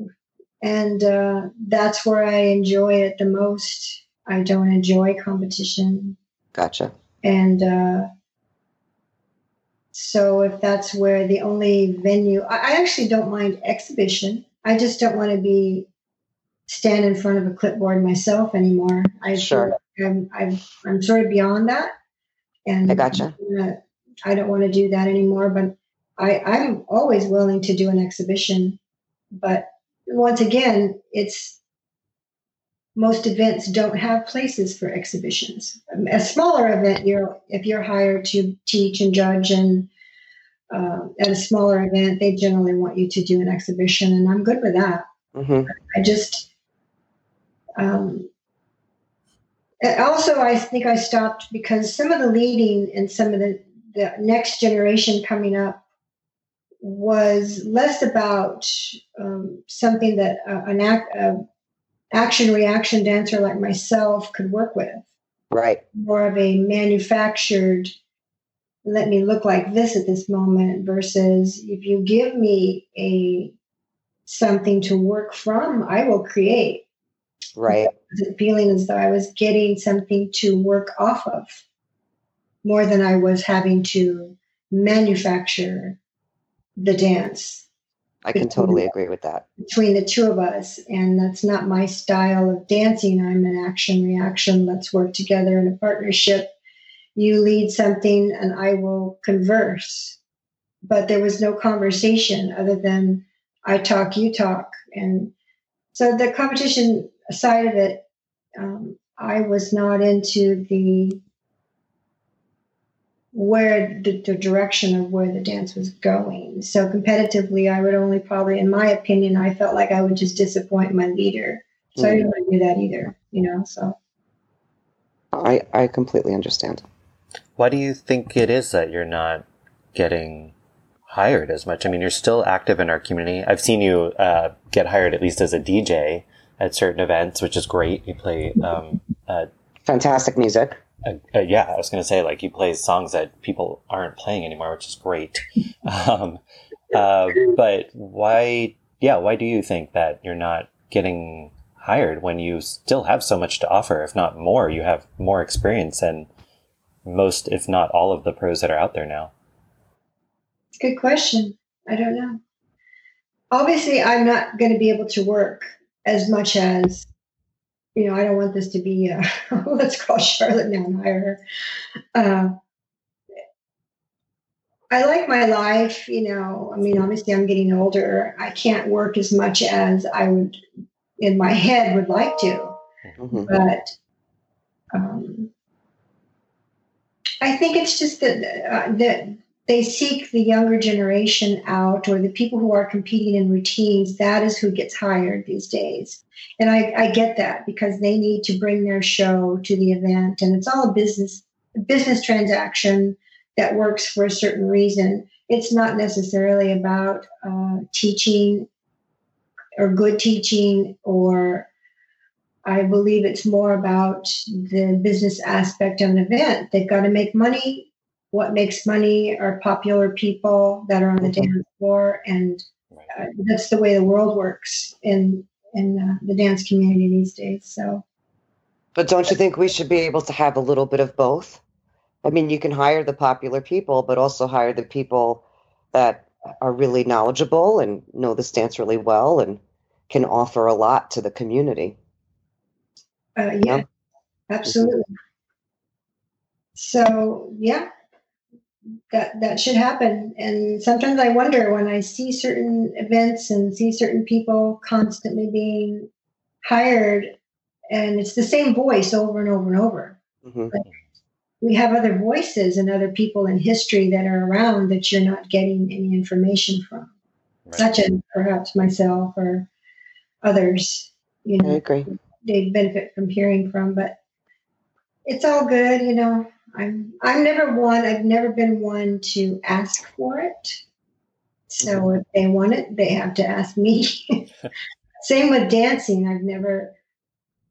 and uh, that's where I enjoy it the most. I don't enjoy competition. Gotcha. And uh, so, if that's where the only venue, I, I actually don't mind exhibition. I just don't want to be stand in front of a clipboard myself anymore. I sure. I'm, I'm, I'm sort of beyond that. And I gotcha. I don't want to do that anymore, but I, I'm always willing to do an exhibition. But once again, it's most events don't have places for exhibitions. A smaller event, you're if you're hired to teach and judge, and uh, at a smaller event, they generally want you to do an exhibition, and I'm good with that. Mm-hmm. I just um, also, I think I stopped because some of the leading and some of the, the next generation coming up was less about um, something that uh, an act, uh, action reaction dancer like myself could work with. Right. More of a manufactured, let me look like this at this moment versus if you give me a something to work from, I will create. Right. Feeling as though I was getting something to work off of more than I was having to manufacture the dance. I can totally agree with that. Between the two of us. And that's not my style of dancing. I'm an action reaction. Let's work together in a partnership. You lead something and I will converse. But there was no conversation other than I talk, you talk. And so the competition side of it, um, I was not into the where the, the, direction of where the dance was going. So competitively, I would only probably, in my opinion, I felt like I would just disappoint my leader. So mm. I didn't want to do that either, you know. So I I completely understand. Why do you think it is that you're not getting hired as much? I mean, you're still active in our community. I've seen you uh, get hired at least as a DJ at certain events, which is great. You play um, uh, fantastic music. Uh, uh, yeah, I was going to say like you play songs that people aren't playing anymore, which is great. *laughs* um, uh, but why? Yeah, why do you think that you're not getting hired when you still have so much to offer, if not more? You have more experience than most, if not all, of the pros that are out there now. Good question. I don't know. Obviously, I'm not going to be able to work as much as you know, I don't want this to be, uh, *laughs* let's call Sharlot now and hire her. Uh, I like my life, you know. I mean, obviously, I'm getting older. I can't work as much as I would in my head would like to. Mm-hmm. But um, I think it's just that, uh, that they seek the younger generation out or the people who are competing in routines. That is who gets hired these days. And I, I get that because they need to bring their show to the event, and it's all a business business transaction that works for a certain reason. It's not necessarily about uh, teaching or good teaching, or I believe it's more about the business aspect of an event. They've got to make money. What makes money are popular people that are on the mm-hmm. dance floor, and uh, that's the way the world works. And in uh, the dance community these days. So, but don't you think we should be able to have a little bit of both? I mean, you can hire the popular people, but also hire the people that are really knowledgeable and know this dance really well and can offer a lot to the community. Uh, yeah, yeah, absolutely. So, yeah, that that should happen and sometimes i wonder when i see certain events and see certain people constantly being hired and it's the same voice over and over and over mm-hmm. we have other voices and other people in history that are around that you're not getting any information from right. such as perhaps myself or others you know I agree. they benefit from hearing from but it's all good you know I'm I'm never one. I've never been one to ask for it. So mm-hmm. if they want it, they have to ask me. *laughs* Same with dancing. I've never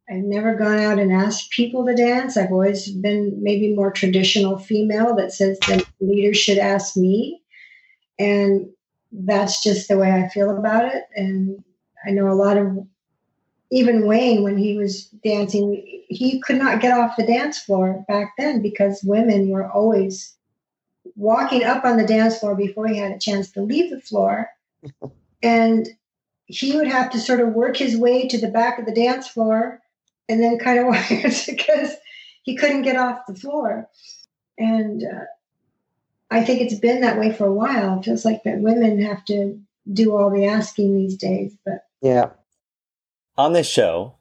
I've never gone out and asked people to dance. I've always been maybe more traditional female that says the leader should ask me. And that's just the way I feel about it. And I know a lot of even Wayne, when he was dancing, he could not get off the dance floor back then because women were always walking up on the dance floor before he had a chance to leave the floor. *laughs* and he would have to sort of work his way to the back of the dance floor and then kind *laughs* of because he couldn't get off the floor. And uh, I think it's been that way for a while. It feels like that women have to do all the asking these days. But yeah, on this show,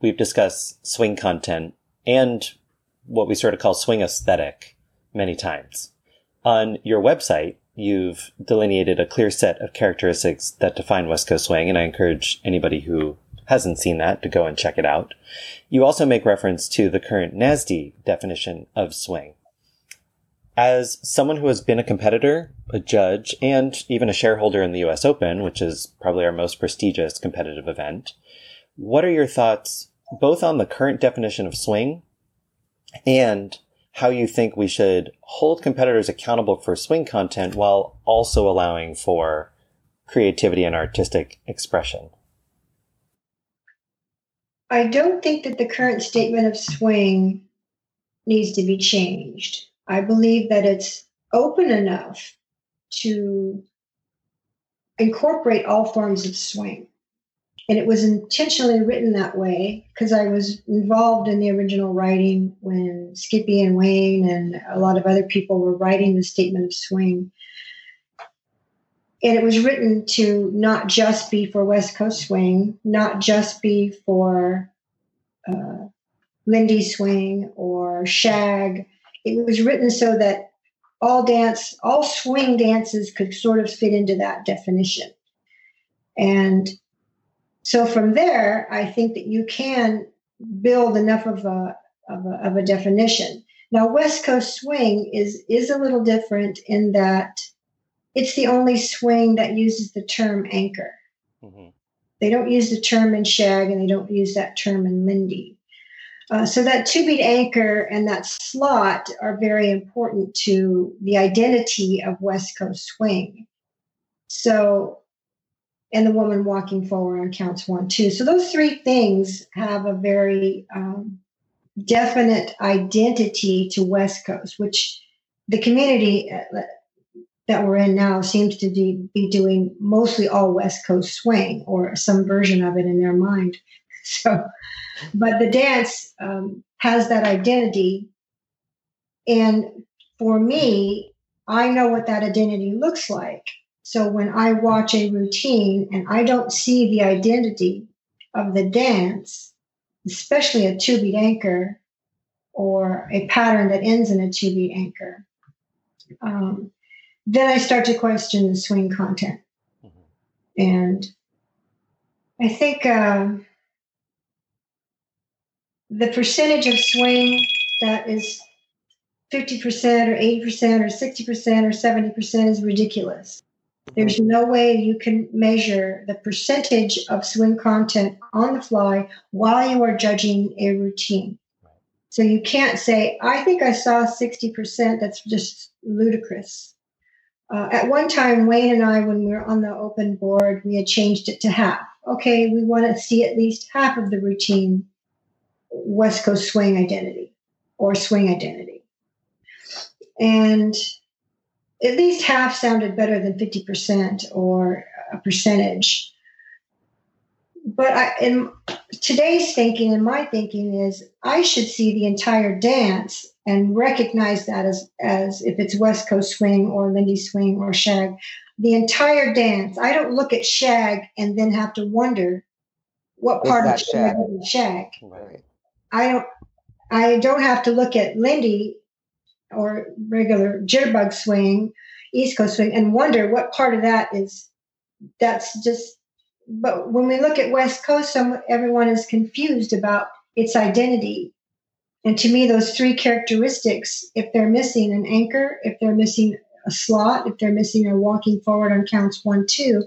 we've discussed swing content and what we sort of call swing aesthetic many times. On your website, you've delineated a clear set of characteristics that define West Coast swing, and I encourage anybody who hasn't seen that to go and check it out. You also make reference to the current NASDE definition of swing. As someone who has been a competitor, a judge, and even a shareholder in the US Open, which is probably our most prestigious competitive event, what are your thoughts both on the current definition of swing and how you think we should hold competitors accountable for swing content while also allowing for creativity and artistic expression? I don't think that the current statement of swing needs to be changed. I believe that it's open enough to incorporate all forms of swing and it was intentionally written that way because I was involved in the original writing when Skippy and Wayne and a lot of other people were writing the statement of swing. And it was written to not just be for West Coast swing, not just be for uh, Lindy swing or shag. It was written so that all dance, all swing dances could sort of fit into that definition. And so from there, I think that you can build enough of a, of a, of a definition. Now, West Coast swing is is a little different in that it's the only swing that uses the term anchor. Mm-hmm. They don't use the term in shag, and they don't use that term in Lindy. Uh, so that two beat anchor and that slot are very important to the identity of West Coast swing. So, and the woman walking forward on counts one, two. So those three things have a very um, definite identity to West Coast, which the community uh, that we're in now seems to be doing mostly all West Coast swing or some version of it in their mind. *laughs* So, but the dance um, has that identity. And for me, I know what that identity looks like. So when I watch a routine and I don't see the identity of the dance, especially a two beat anchor or a pattern that ends in a two beat anchor, um, then I start to question the swing content. Mm-hmm. And I think. Uh, the percentage of swing that is 50% or 80% or 60% or 70% is ridiculous. There's no way you can measure the percentage of swing content on the fly while you are judging a routine. So you can't say, I think I saw 60%. That's just ludicrous. Uh, at one time, Wayne and I, when we were on the open board, we had changed it to half. Okay, we want to see at least half of the routine West Coast swing identity or swing identity. And at least half sounded better than 50% or a percentage. But I, in today's thinking and my thinking is I should see the entire dance and recognize that as, as if it's West Coast swing or Lindy swing or shag, the entire dance. I don't look at shag and then have to wonder what part of shag is shag. Right. I don't I don't have to look at Lindy or regular jitterbug swing, East Coast swing, and wonder what part of that is that's just. But when we look at West Coast, some everyone is confused about its identity. And to me, those three characteristics, if they're missing an anchor, if they're missing a slot, if they're missing a walking forward on counts one, two,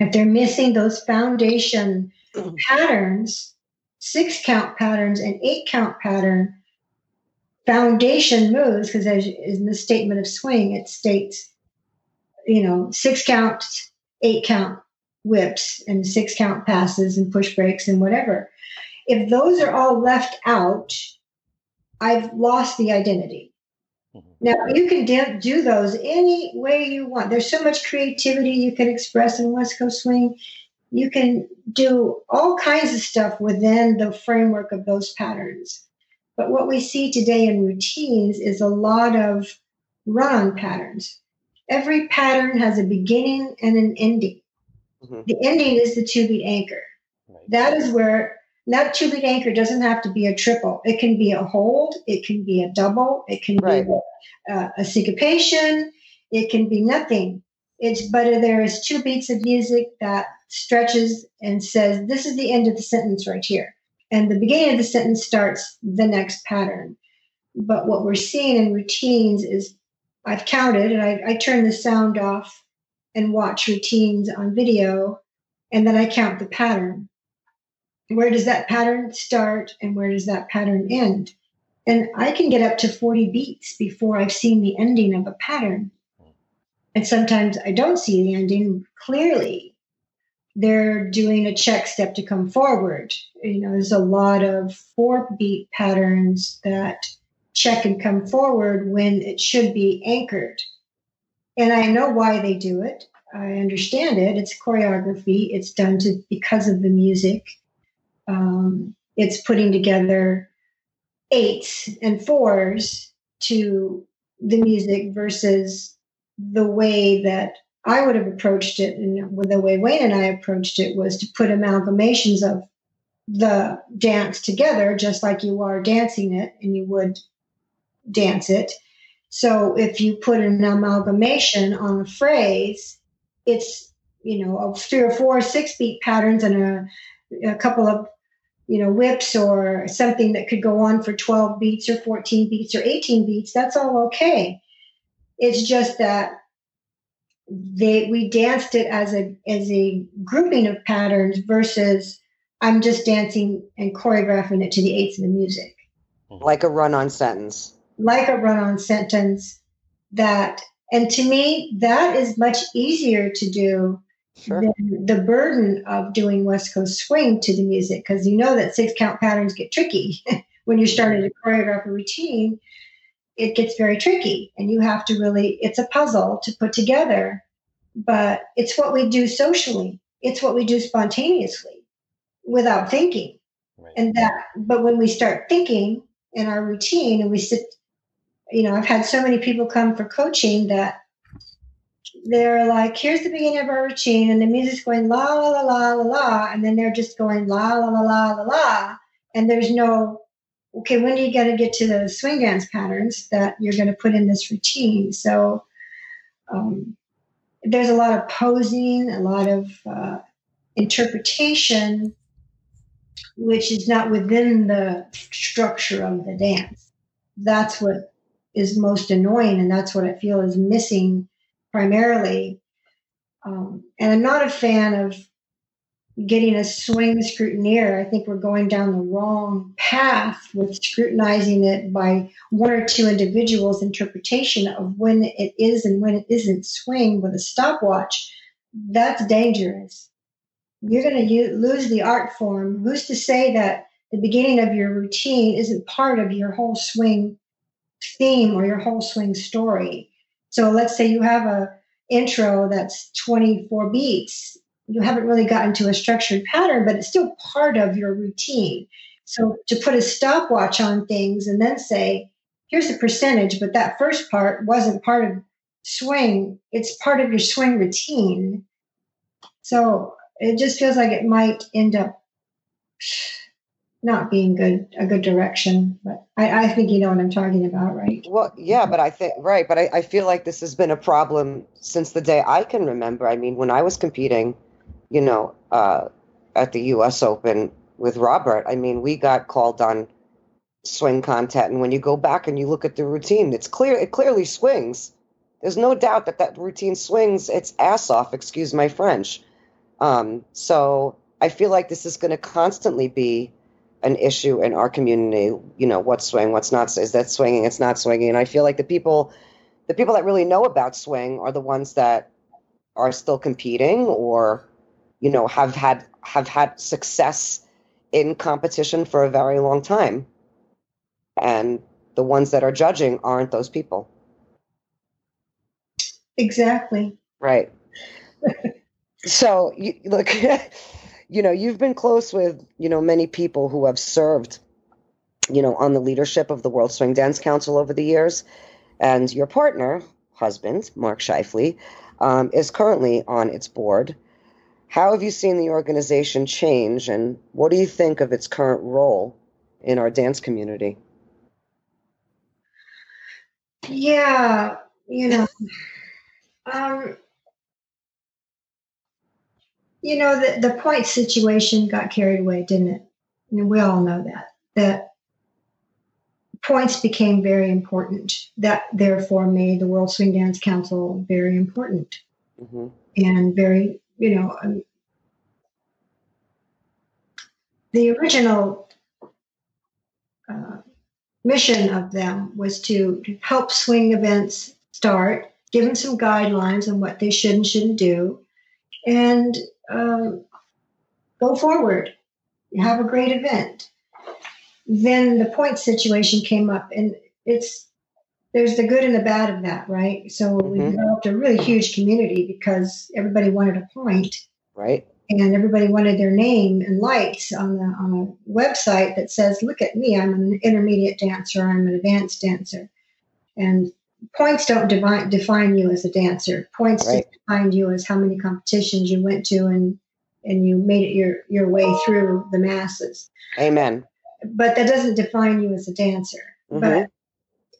if they're missing those foundation mm-hmm. patterns, six count patterns and eight count pattern foundation moves because as in the statement of swing it states you know six count eight count whips and six count passes and push breaks and whatever if those are all left out i've lost the identity mm-hmm. now you can do those any way you want there's so much creativity you can express in west coast swing you can do all kinds of stuff within the framework of those patterns. But what we see today in routines is a lot of run patterns. Every pattern has a beginning and an ending. Mm-hmm. The ending is the two beat anchor. Right. That is where that two beat anchor doesn't have to be a triple. It can be a hold, it can be a double, it can right. be a, a syncopation, it can be nothing. It's but there is two beats of music that stretches and says, This is the end of the sentence right here. And the beginning of the sentence starts the next pattern. But what we're seeing in routines is I've counted and I, I turn the sound off and watch routines on video, and then I count the pattern. Where does that pattern start and where does that pattern end? And I can get up to 40 beats before I've seen the ending of a pattern. And sometimes I don't see the ending clearly they're doing a check step to come forward. You know, there's a lot of four beat patterns that check and come forward when it should be anchored. And I know why they do it. I understand it. It's choreography. It's done to because of the music. Um, it's putting together eights and fours to the music versus the way that I would have approached it, and the way Wayne and I approached it was to put amalgamations of the dance together, just like you are dancing it and you would dance it. So if you put an amalgamation on a phrase, it's, you know, three or four six beat patterns and a, a couple of, you know, whips or something that could go on for 12 beats or 14 beats or 18 beats. That's all okay. It's just that they we danced it as a as a grouping of patterns versus I'm just dancing and choreographing it to the eights of the music. Mm-hmm. Like a run on sentence. Like a run on sentence that and to me that is much easier to do sure. than the burden of doing West Coast swing to the music because you know that six count patterns get tricky *laughs* when you're starting to choreograph a routine it gets very tricky and you have to really it's a puzzle to put together but it's what we do socially it's what we do spontaneously without thinking right. and that but when we start thinking in our routine and we sit you know i've had so many people come for coaching that they're like here's the beginning of our routine and the music's going la la la la la la and then they're just going la la la la la la and there's no okay, when are you going to get to the swing dance patterns that you're going to put in this routine? So um, there's a lot of posing, a lot of uh, interpretation, which is not within the structure of the dance. That's what is most annoying, and that's what I feel is missing primarily. Um, and I'm not a fan of getting a swing scrutineer. I think we're going down the wrong path with scrutinizing it by one or two individuals' interpretation of when it is and when it isn't swing with a stopwatch. That's dangerous. You're going to lose the art form. Who's to say that the beginning of your routine isn't part of your whole swing theme or your whole swing story? So let's say you have a intro that's 24 beats you haven't really gotten to a structured pattern, but it's still part of your routine. So to put a stopwatch on things and then say, here's the percentage, but that first part wasn't part of swing, it's part of your swing routine. So it just feels like it might end up not being good a good direction but I, I, think you know what i'm talking about right well yeah but i think right but I, I feel like this has been a problem since the day i can remember i mean when i was competing you know, uh, at the U.S. Open with Robert, I mean, we got called on swing content, and when you go back and you look at the routine, it's clear it clearly swings. There's no doubt that that routine swings its ass off. Excuse my French. Um, so I feel like this is going to constantly be an issue in our community. You know, what's swing, what's not. Is that swinging? It's not swinging. And I feel like the people, the people that really know about swing are the ones that are still competing or you know have had have had success in competition for a very long time. And the ones that are judging aren't those people. Exactly. Right. So you, look *laughs* you know you've been close with you know many people who have served you know on the leadership of the world swing dance council over the years. And your partner husband mark Scheifele, um, is currently on its board how have you seen the organization change, and what do you think of its current role in our dance community? Yeah, you know, um, you know the the point situation got carried away, didn't it? We all know that that points became very important. That therefore made the World Swing Dance Council very important mm-hmm. and very you know, um, the original uh, mission of them was to help swing events start, give them some guidelines on what they should and shouldn't do, and um, go forward. Have a great event. Then the point situation came up, and it's there's the good and the bad of that, right? So mm-hmm. we developed a really huge community because everybody wanted a point, right? And everybody wanted their name and lights on the on a website that says, "Look at me, I'm an intermediate dancer, I'm an advanced dancer," and points don't define define you as a dancer. Points right. define you as how many competitions you went to and and you made it your your way through the masses. Amen. But that doesn't define you as a dancer. Mhm. But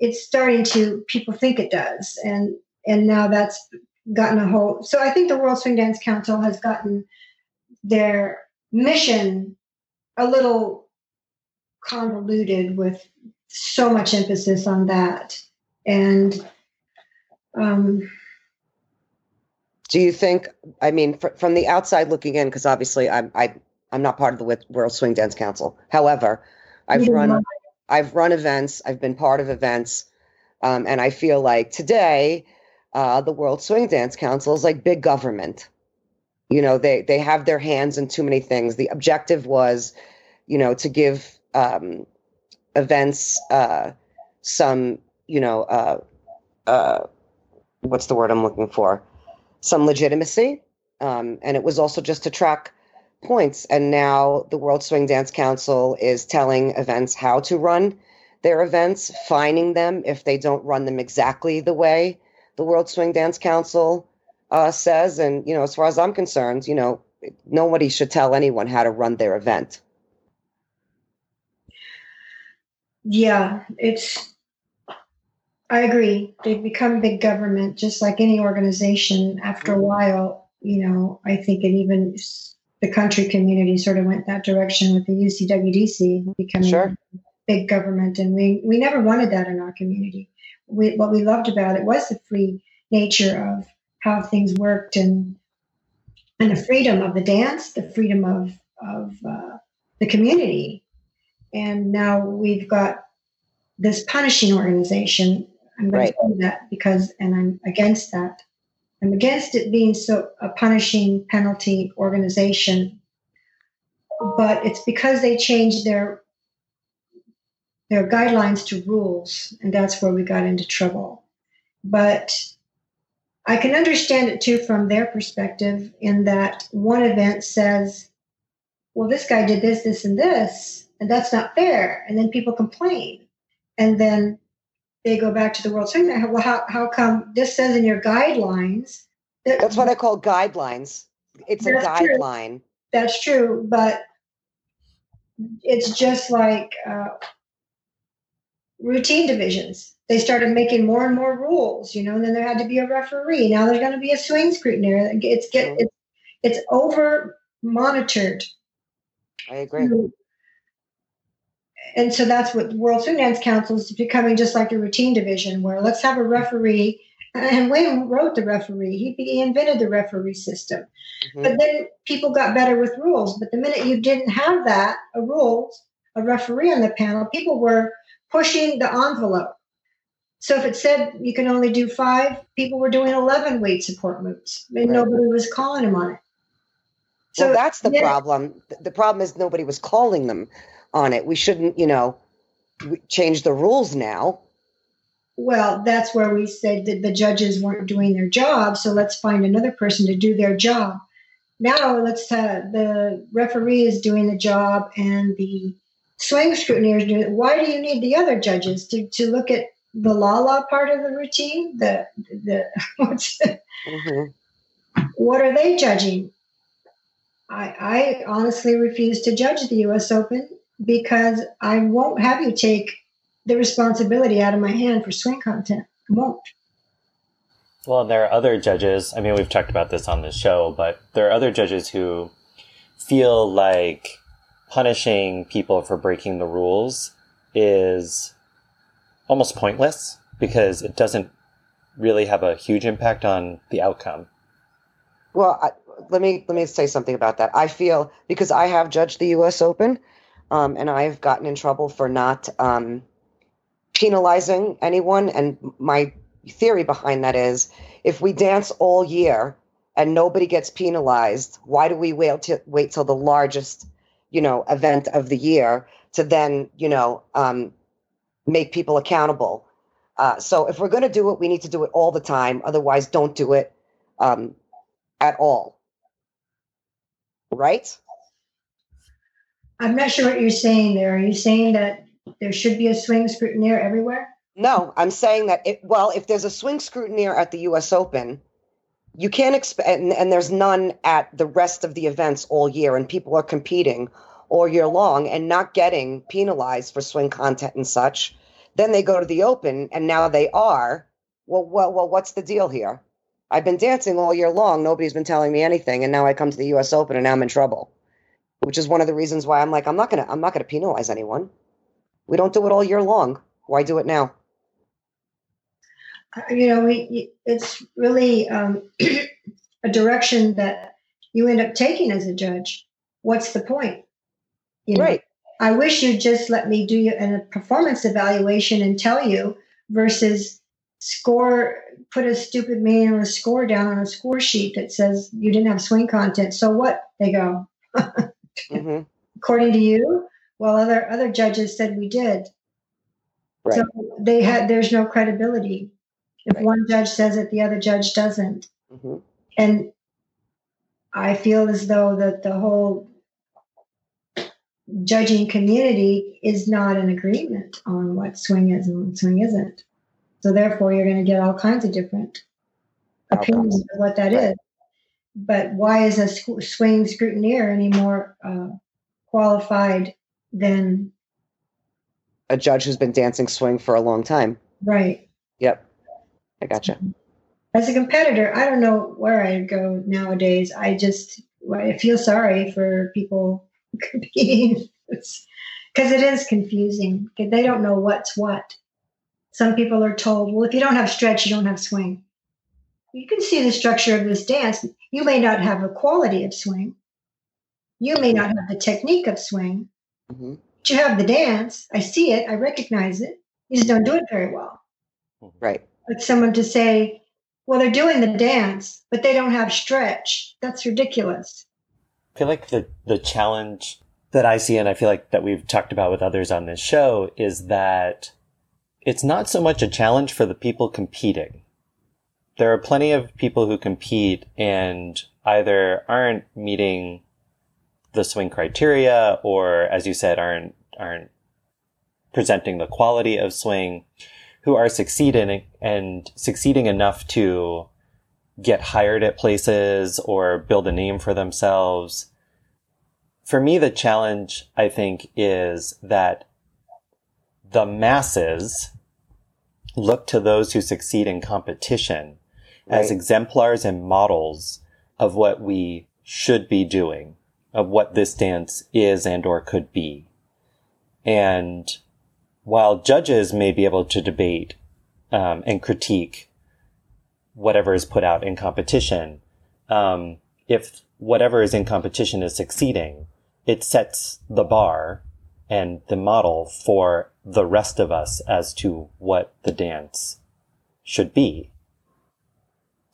it's starting to people think it does, and and now that's gotten a whole. So I think the World Swing Dance Council has gotten their mission a little convoluted with so much emphasis on that and um, Do you think? I mean, fr- from the outside looking in, because obviously I'm I, I'm not part of the World Swing Dance Council. However, I've am run I've run events. I've been part of events, um, and I feel like today uh, the World Swing Dance Council is like big government. You know, they they have their hands in too many things. The objective was, you know, to give um, events uh, some, you know, uh, uh, what's the word I'm looking for? Some legitimacy, um, and it was also just to track points. And now the World Swing Dance Council is telling events how to run their events, fining them if they don't run them exactly the way the World Swing Dance Council uh, says. And, you know, as far as I'm concerned, you know, nobody should tell anyone how to run their event. yeah it's i agree they've become big government just like any organization after a while you know i think it even the country community sort of went that direction with the ucwdc becoming Sure. big government and we we never wanted that in our community we, what we loved about it was the free nature of how things worked and and the freedom of the dance the freedom of of uh, the community and now we've got this punishing organization. I'm going Right. to say that because, and I'm against that. I'm against it being so a punishing penalty organization, but it's because they changed their their guidelines to rules, and that's where we got into trouble. But I can understand it too from their perspective, in that one event says, "Well, this guy did this, this, and this." and that's not fair. And then people complain, and then they go back to the World. Night. Well, how how come this says in your guidelines? That, That's what I call guidelines. It's a That's true. guideline. that's true, but it's just like uh, routine divisions. They started making more and more rules, you know, and then there had to be a referee. Now there's going to be a swing scrutineer. It's get it's it's over monitored. I agree. And so that's what the World Swing Dance Council is becoming just like a routine division, where let's have a referee. And Wayne wrote the referee; he, he invented the referee system. Mhm. But then people got better with rules. But the minute you didn't have that, a rules, a referee on the panel, people were pushing the envelope. So if it said you can only do five, people were doing eleven weight support moves, and Right. nobody was calling them on it. well, that's the yeah. problem. The problem is nobody was calling them on it. We shouldn't, you know, change the rules now. Well, that's where we said that the judges weren't doing their job, so let's find another person to do their job. Now let's uh, the referee is doing the job and the swing scrutineer is doing it. Why do you need the other judges to, to look at the la la part of the routine? The the *laughs* what's hmm what are they judging? I, I honestly refuse to judge the U.S. Open because I won't have you take the responsibility out of my hand for swing content. I won't. Well, there are other judges. I mean, we've talked about this on the show, but there are other judges who feel like punishing people for breaking the rules is almost pointless because it doesn't really have a huge impact on the outcome. Well, I, let me let me say something about that. I feel because I have judged the U.S. Open, um, and I've gotten in trouble for not um, penalizing anyone. And my theory behind that is, if we dance all year and nobody gets penalized, why do we wait till wait till the largest, you know, event of the year to then, you know, um, make people accountable? Uh, so if we're going to do it, we need to do it all the time. Otherwise, don't do it um, at all. Right? I'm not sure what you're saying there. Are you saying that there should be a swing scrutineer everywhere? No, I'm saying that it, well, if there's a swing scrutineer at the U.S. Open, you can't expect, and, and there's none at the rest of the events all year, and people are competing all year long and not getting penalized for swing content and such. Then they go to the open, and now they are. Well, well, well. What's the deal here? I've been dancing all year long. Nobody's been telling me anything, and now I come to the U.S. Open, and now I'm in trouble. Which is one of the reasons why I'm like, I'm not gonna, I'm not gonna penalize anyone. We don't do it all year long. Why do it now? Uh, you know, we, it's really um, *clears throat* a direction that you end up taking as a judge. What's the point? You know, right. I wish you'd just let me do you a performance evaluation and tell you versus score, put a stupid meaningless score down on a score sheet that says you didn't have swing content. So what? They go. *laughs* mm-hmm. According to you, well, other other judges said we did. Right. So they had there's no credibility if right. one judge says it, the other judge doesn't. Mm-hmm. And I feel as though that the whole judging community is not in agreement on what swing is and what swing isn't. So therefore, you're going to get all kinds of different opinions of what that right. is. But why is a swing scrutineer any more uh, qualified than a judge who's been dancing swing for a long time? Right. Yep. I gotcha. As a competitor, I don't know where I'd go nowadays. I just I feel sorry for people *laughs* competing because it is confusing. They don't know what's what. Some people are told, well, if you don't have stretch, you don't have swing. You can see the structure of this dance. You may not have a quality of swing. You may not have the technique of swing. Mm-hmm. But you have the dance. I see it. I recognize it. You just don't do it very well. Right like someone to say, well, they're doing the dance, but they don't have stretch. That's ridiculous. I feel like the, the challenge that I see, and I feel like that we've talked about with others on this show, is that it's not so much a challenge for the people competing. There are plenty of people who compete and either aren't meeting the swing criteria or, as you said, aren't, aren't presenting the quality of swing who are succeeding and succeeding enough to get hired at places or build a name for themselves. For me, the challenge, I think, is that the masses look to those who succeed in competition right. as exemplars and models of what we should be doing, of what this dance is and or could be. And while judges may be able to debate um, and critique whatever is put out in competition, um, if whatever is in competition is succeeding, it sets the bar and the model for the rest of us as to what the dance should be.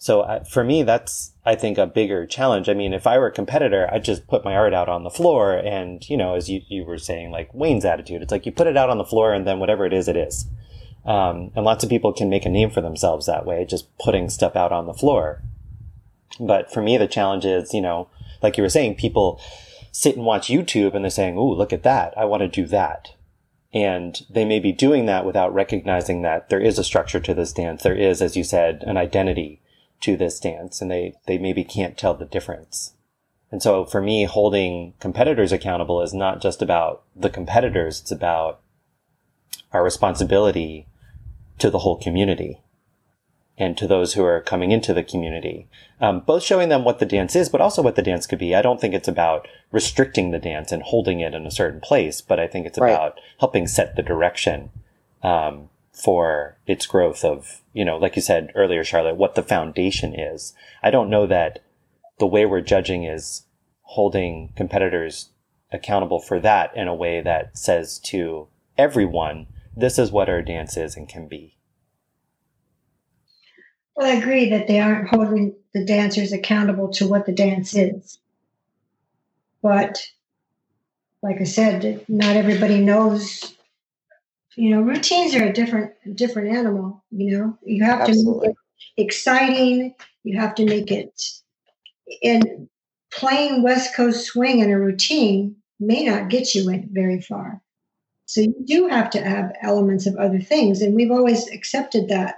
So uh, for me, that's, I think, a bigger challenge. I mean, if I were a competitor, I'd just put my art out on the floor. And, you know, as you, you were saying, like Wayne's attitude, it's like you put it out on the floor and then whatever it is, it is. Um, and lots of people can make a name for themselves that way, just putting stuff out on the floor. But for me, the challenge is, you know, like you were saying, people sit and watch YouTube and they're saying, Ooh, look at that. I want to do that. And they may be doing that without recognizing that there is a structure to this dance. There is, as you said, an identity to this dance and they, they maybe can't tell the difference. And so for me, holding competitors accountable is not just about the competitors. It's about our responsibility to the whole community and to those who are coming into the community. Um, both showing them what the dance is, but also what the dance could be. I don't think it's about restricting the dance and holding it in a certain place, but I think it's right. about helping set the direction um, for its growth of, you know, like you said earlier, Sharlot, what the foundation is. I don't know that the way we're judging is holding competitors accountable for that in a way that says to everyone, this is what our dance is and can be. Well, I agree that they aren't holding the dancers accountable to what the dance is. But like I said, not everybody knows you know routines are a different different animal you know you have Absolutely. to make it exciting you have to make it and playing west coast swing in a routine may not get you in very far so you do have to have elements of other things and we've always accepted that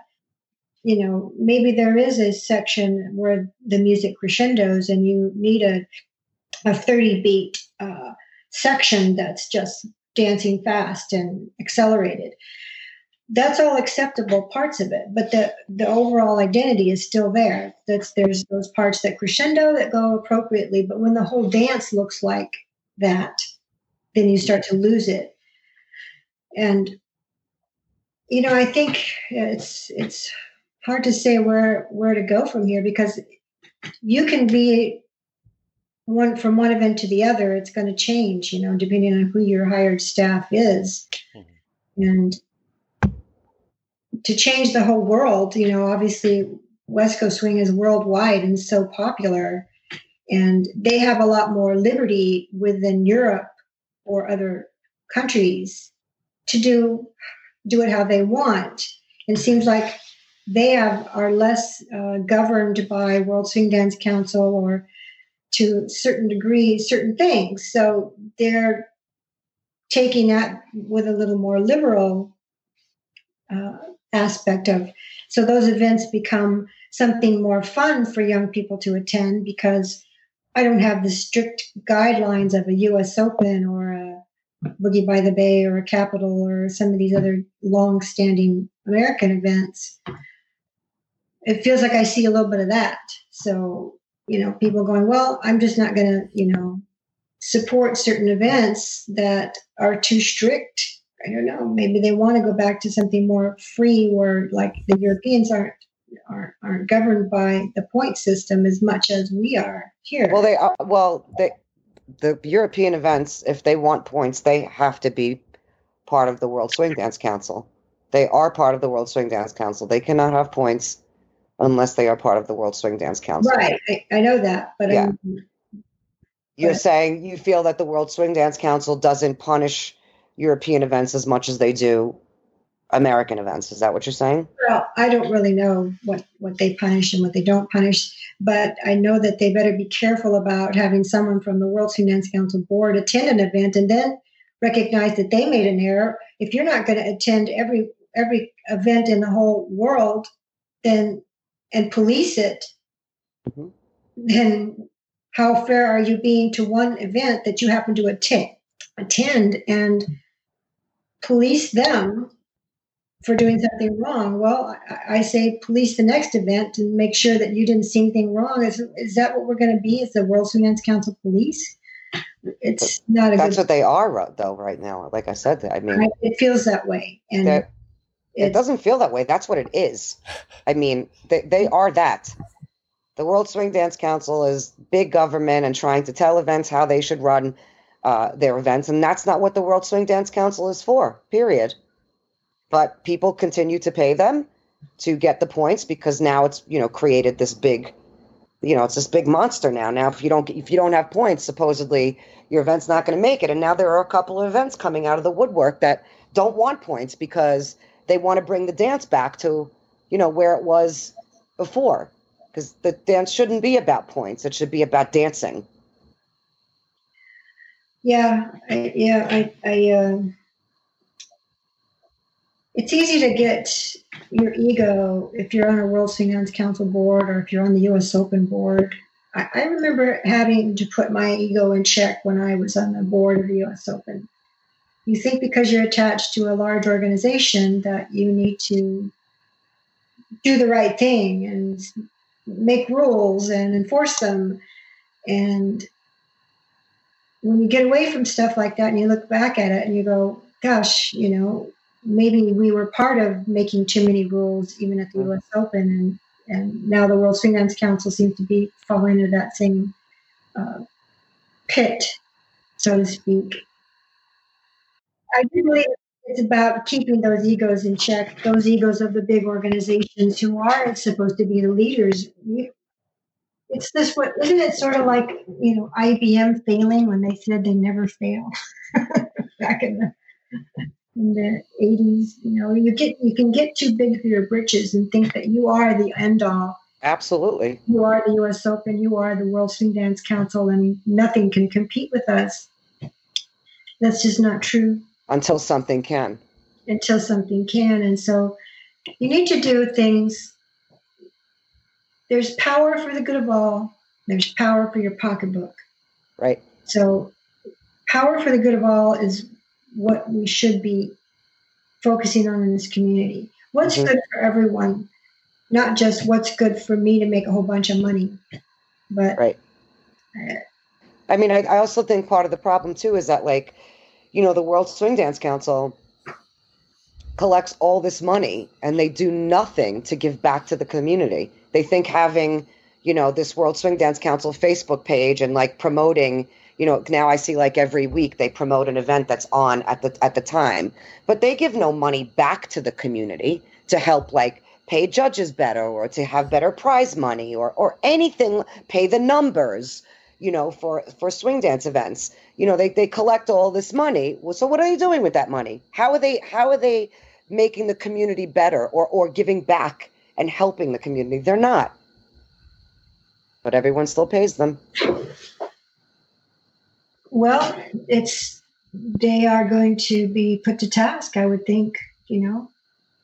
you know, maybe there is a section where the music crescendos and you need a, a 30 beat uh, section that's just dancing fast and accelerated. That's all acceptable parts of it, but the the overall identity is still there. That's there's those parts that crescendo that go appropriately, but when the whole dance looks like that, then you start to lose it. And you know, I think it's it's hard to say where where to go from here because you can be one from one event to the other it's going to change you know depending on who your hired staff is. Mm-hmm. and to change the whole world you know obviously west coast swing is worldwide and so popular. And they have a lot more liberty within europe or other countries to do do it how they want. It seems like they have are less uh, governed by world swing dance council or to certain degree certain things. So they're taking that with a little more liberal uh, aspect of. So those events become something more fun for young people to attend because I don't have the strict guidelines of a U.S. Open or a Boogie by the Bay or a Capitol or some of these other long-standing American events. It feels like I see a little bit of that. So you know, people going, well, I'm just not going to, you know, support certain events that are too strict. I don't know. Maybe they want to go back to something more free, where like the Europeans aren't aren't, aren't governed by the point system as much as we are here. Well, they are. Well, they, the European events, if they want points, they have to be part of the World Swing Dance Council. They are part of the World Swing Dance Council. They cannot have points unless they are part of the World Swing Dance Council. Right, I, I know that, but yeah. I'm, you're but, saying you feel that the World Swing Dance Council doesn't punish European events as much as they do American events. Is that what you're saying? Well, I don't really know what what they punish and what they don't punish, but I know that they better be careful about having someone from the World Swing Dance Council board attend an event and then recognize that they made an error. If you're not going to attend every every event in the whole world, then and police it, mm-hmm. then how fair are you being to one event that you happen to attend, attend and police them for doing something wrong? Well, I, I, say police the next event and make sure that you didn't see anything wrong. Is, is that what we're going to be? Is the World Finance Council police? It's not a. That's what they are, though. Right now, like I said, that I mean, it feels that way, and it doesn't feel that way. That's what it is. I mean, they, they are that. The World Swing Dance Council is big government and trying to tell events how they should run uh, their events, and that's not what the World Swing Dance Council is for. Period. But people continue to pay them to get the points because now it's you know created this big, you know, it's this big monster now. Now if you don't if you don't have points, supposedly your event's not going to make it. And now there are a couple of events coming out of the woodwork that don't want points because they want to bring the dance back to, you know, where it was before. Because the dance shouldn't be about points; it should be about dancing. Yeah, I, yeah, I, I uh, it's easy to get your ego if you're on a World Dance Council board or if you're on the U.S. Open board. I remember having to put my ego in check when I was on the board of the U.S. Open you think because you're attached to a large organization that you need to do the right thing and make rules and enforce them. And when you get away from stuff like that and you look back at it and you go gosh you know maybe we were part of making too many rules even at the us open and and now the world swing dance council seems to be falling into that same uh, pit so to speak I do believe it's about keeping those egos in check, those egos of the big organizations who are supposed to be the leaders. It's this what isn't it sort of like you know IBM failing when they said they never fail *laughs* back in the in the eighties. You know, you get you can get too big for your britches and think that you are the end all. Absolutely. You are the U.S. Open. You are the World Swing Dance Council, and nothing can compete with us. That's just not true until something can. Until something can. And so you need to do things there's power for the good of all. There's power for your pocketbook. Right. So, power for the good of all is what we should be focusing on in this community. What's mm-hmm. good for everyone, not just what's good for me to make a whole bunch of money. But right. Uh, I mean, I, I also think part of the problem too is that, like, you know, the World Swing Dance Council collects all this money and they do nothing to give back to the community. They think having, you know, this World Swing Dance Council Facebook page and like promoting, you know, now I see like every week they promote an event that's on at the at the time, but they give no money back to the community to help like pay judges better or to have better prize money or or anything, pay the numbers, you know, for for swing dance events. You know, they they collect all this money. Well, so what are they doing with that money? How are they how are they making the community better or, or giving back and helping the community. They're not. But everyone still pays them. Well, it's they are going to be put to task, I would think, you know.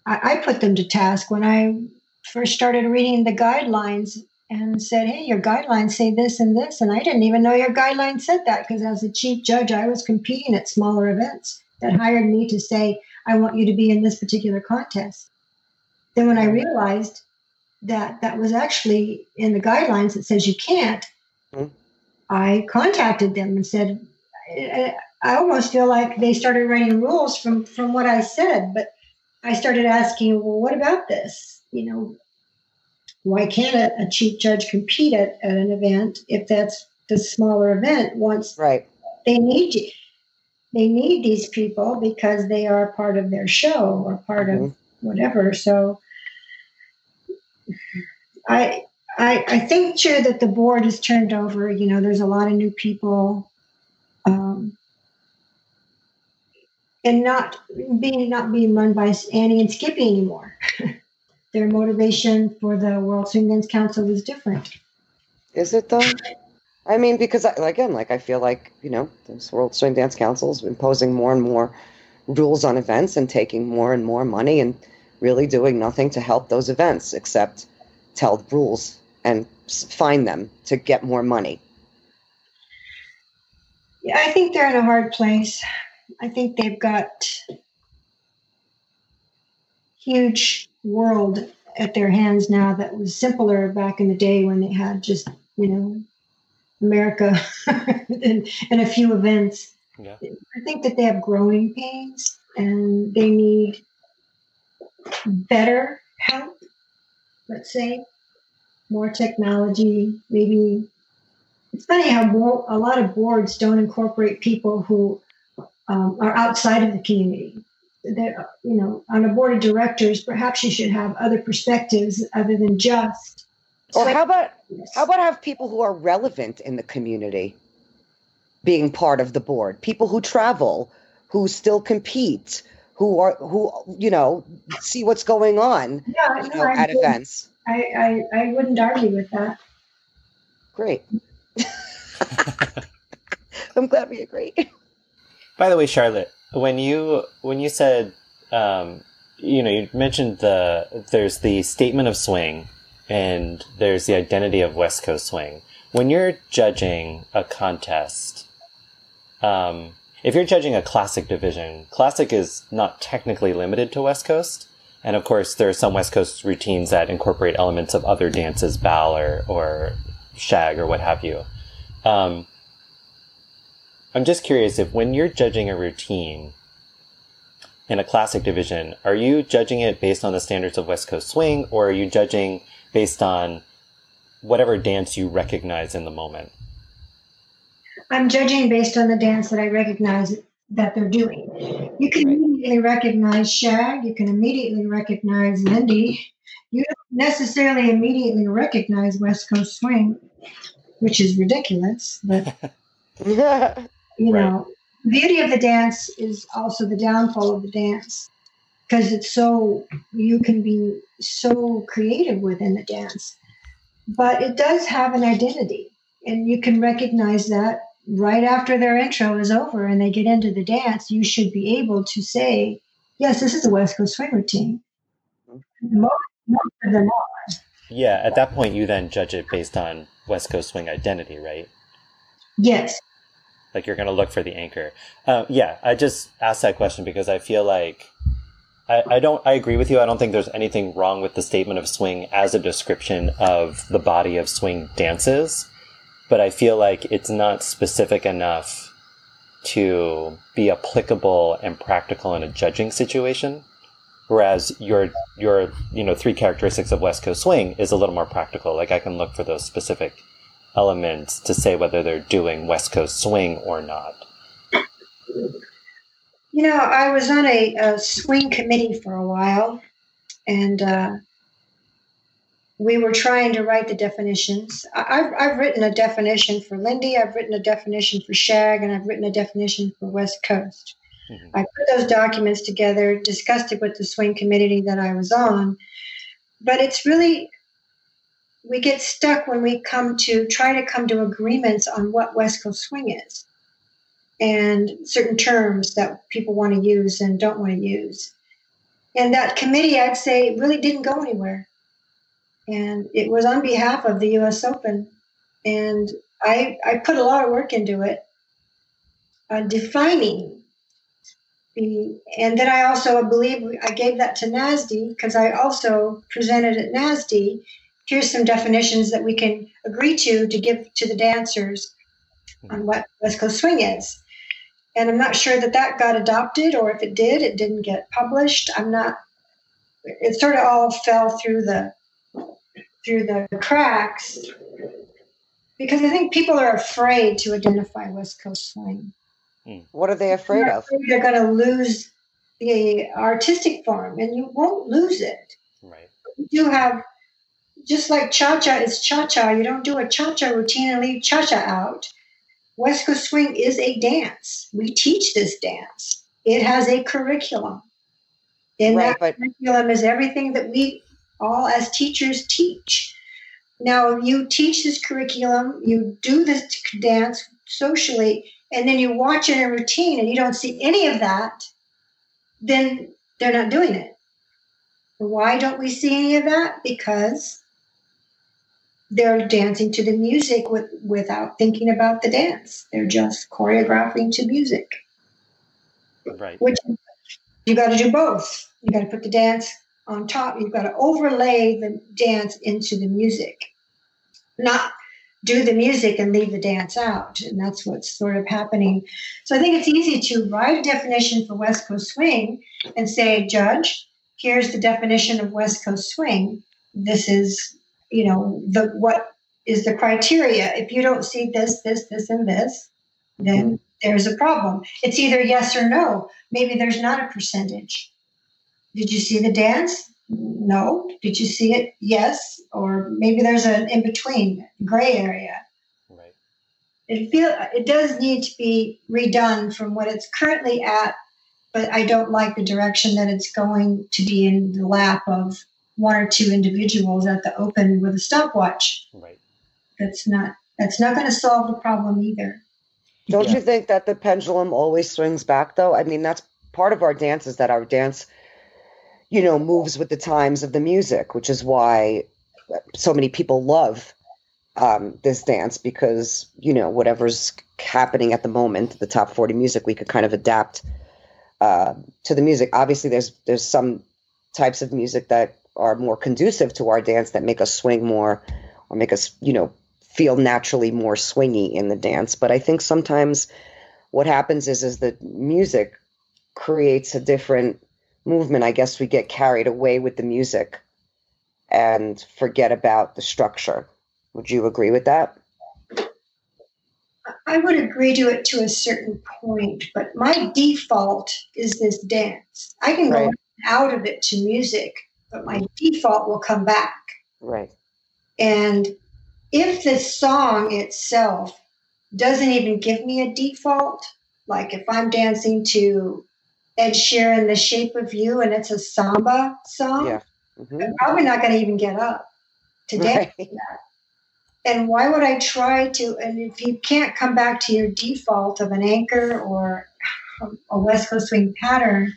I, I put them to task when I first started reading the guidelines and said, Hey, your guidelines say this and this. And I didn't even know your guidelines said that because as a chief judge, I was competing at smaller events that hired me to say, I want you to be in this particular contest. Then when I realized that that was actually in the guidelines that says you can't, mm-hmm. I contacted them and said, I, I almost feel like they started writing rules from from what I said, but I started asking, well, what about this? You know, why can't a, chief judge compete at, at an event if that's the smaller event once right. they need you? they need these people because they are part of their show or part mm-hmm. of whatever. So I, I I think too that the board is turned over. You know, there's a lot of new people, um, and not being not being run by Annie and Skippy anymore. *laughs* Their motivation for the World Swing Dance Council was different. Is it though? I mean, because I, again, like I feel like you know, this World Swing Dance Council is imposing more and more rules on events and taking more and more money and really doing nothing to help those events except tell rules and find them to get more money. Yeah, I think they're in a hard place. I think they've got huge world at their hands now that was simpler back in the day when they had just you know America *laughs* and, and a few events. Yeah. I think that they have growing pains and they need better help, let's say, more technology, maybe. It's funny how a lot of boards don't incorporate people who um, are outside of the community. That you know, on a board of directors, perhaps you should have other perspectives other than just or how about how about have people who are relevant in the community being part of the board? People who travel, who still compete, who are who you know see what's going on yeah, you know, at events. I, I I wouldn't argue with that. Great. *laughs* *laughs* I'm glad we agree. By the way, Sharlot, when you when you said um, you know you mentioned the there's the statement of swing and there's the identity of West Coast swing. When you're judging a contest, um, if you're judging a classic division, classic is not technically limited to West Coast. And of course, there are some West Coast routines that incorporate elements of other dances, bal or, or shag or what have you. Um, I'm just curious if when you're judging a routine in a classic division, are you judging it based on the standards of West Coast swing or are you judging based on whatever dance you recognize in the moment? I'm judging based on the dance that I recognize that they're doing. You can immediately recognize Shag, you can immediately recognize Lindy. You don't necessarily immediately recognize West Coast Swing, which is ridiculous, but *laughs* you right. know, beauty of the dance is also the downfall of the dance because it's so you can be so creative within the dance but it does have an identity and you can recognize that right after their intro is over and they get into the dance you should be able to say yes this is a west coast swing routine most, most of them are Yeah, at that point, you then judge it based on West Coast swing identity, right? Yes. Like you're going to look for the anchor. Uh, yeah, I just asked that question because I feel like I, I don't. I agree with you. I don't think there's anything wrong with the statement of swing as a description of the body of swing dances, but I feel like it's not specific enough to be applicable and practical in a judging situation. Whereas your your you know three characteristics of West Coast swing is a little more practical. Like I can look for those specific elements to say whether they're doing West Coast swing or not. You know, I was on a, a swing committee for a while, and uh, we were trying to write the definitions. I've, I've written a definition for Lindy, I've written a definition for Shag, and I've written a definition for West Coast. Mm-hmm. I put those documents together, discussed it with the swing committee that I was on. But it's really, we get stuck when we come to try to come to agreements on what West Coast swing is and certain terms that people want to use and don't want to use. And that committee, I'd say, really didn't go anywhere. And it was on behalf of the US Open. And I, I put a lot of work into it, uh, defining the, and then I also believe I gave that to NASDE because I also presented at NASDE. Here's some definitions that we can agree to to give to the dancers on what West Coast Swing is. And I'm not sure that that got adopted, or if it did, it didn't get published. I'm not. It sort of all fell through the through the cracks because I think people are afraid to identify West Coast Swing. Hmm. What are they afraid of? They're going to lose the artistic form, and you won't lose it. Right. You have, just like cha cha is cha cha, you don't do a cha cha routine and leave cha cha out. West Coast Swing is a dance. We teach this dance, it has a curriculum. In right, that but- curriculum is everything that we all as teachers teach. Now, you teach this curriculum, you do this dance socially, and then you watch it in a routine and you don't see any of that, then they're not doing it. Why don't we see any of that? Because they're dancing to the music with, without thinking about the dance. They're just choreographing to music. Right. Which you got to do both. You got to put the dance on top. You've got to overlay the dance into the music. Not do the music and leave the dance out. And that's what's sort of happening. So I think it's easy to write a definition for West Coast swing and say, Judge, here's the definition of West Coast swing. This is, you know, the what is the criteria. If you don't see this, this, this, and this, then there's a problem. It's either yes or no. Maybe there's not a percentage. Did you see the dance? no. Did you see it? Yes. Or maybe there's an in between gray area. Right. It feel it does need to be redone from what it's currently at, but I don't like the direction that it's going to be in the lap of one or two individuals at the open with a stopwatch. Right. That's not that's not going to solve the problem either. Don't yeah. you think that the pendulum always swings back though? I mean, that's part of our dance is that our dance you know, moves with the times of the music, which is why so many people love um, this dance because, you know, whatever's happening at the moment, the top 40 music, we could kind of adapt uh, to the music. Obviously, there's there's some types of music that are more conducive to our dance that make us swing more or make us, you know, feel naturally more swingy in the dance. But I think sometimes what happens is is that music creates a different movement, I guess we get carried away with the music and forget about the structure. Would you agree with that? I would agree to it to a certain point, but my default is this dance. I can go out of it to music, but my default will come back. Right. And if the song itself doesn't even give me a default, like if I'm dancing to Ed Sheeran, The Shape of You, and it's a samba song, yeah. mm-hmm. I'm probably not going to even get up to dance right. that. And why would I try to? And if you can't come back to your default of an anchor or a West Coast swing pattern,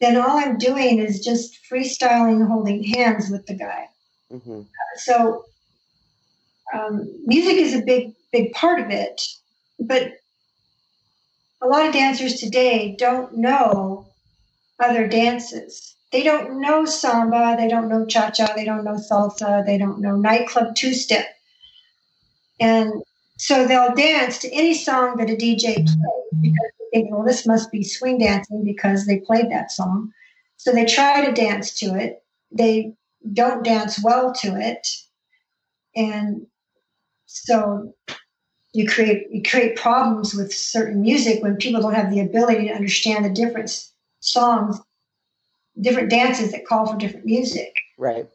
then all I'm doing is just freestyling, holding hands with the guy. Mm-hmm. So um, music is a big, big part of it, but a lot of dancers today don't know other dances. They don't know samba, they don't know cha cha, they don't know salsa, they don't know nightclub two step. And so they'll dance to any song that a DJ plays because they think, well, this must be swing dancing because they played that song. So they try to dance to it. They don't dance well to it. And so you create you create problems with certain music when people don't have the ability to understand the different songs, different dances that call for different music. Right.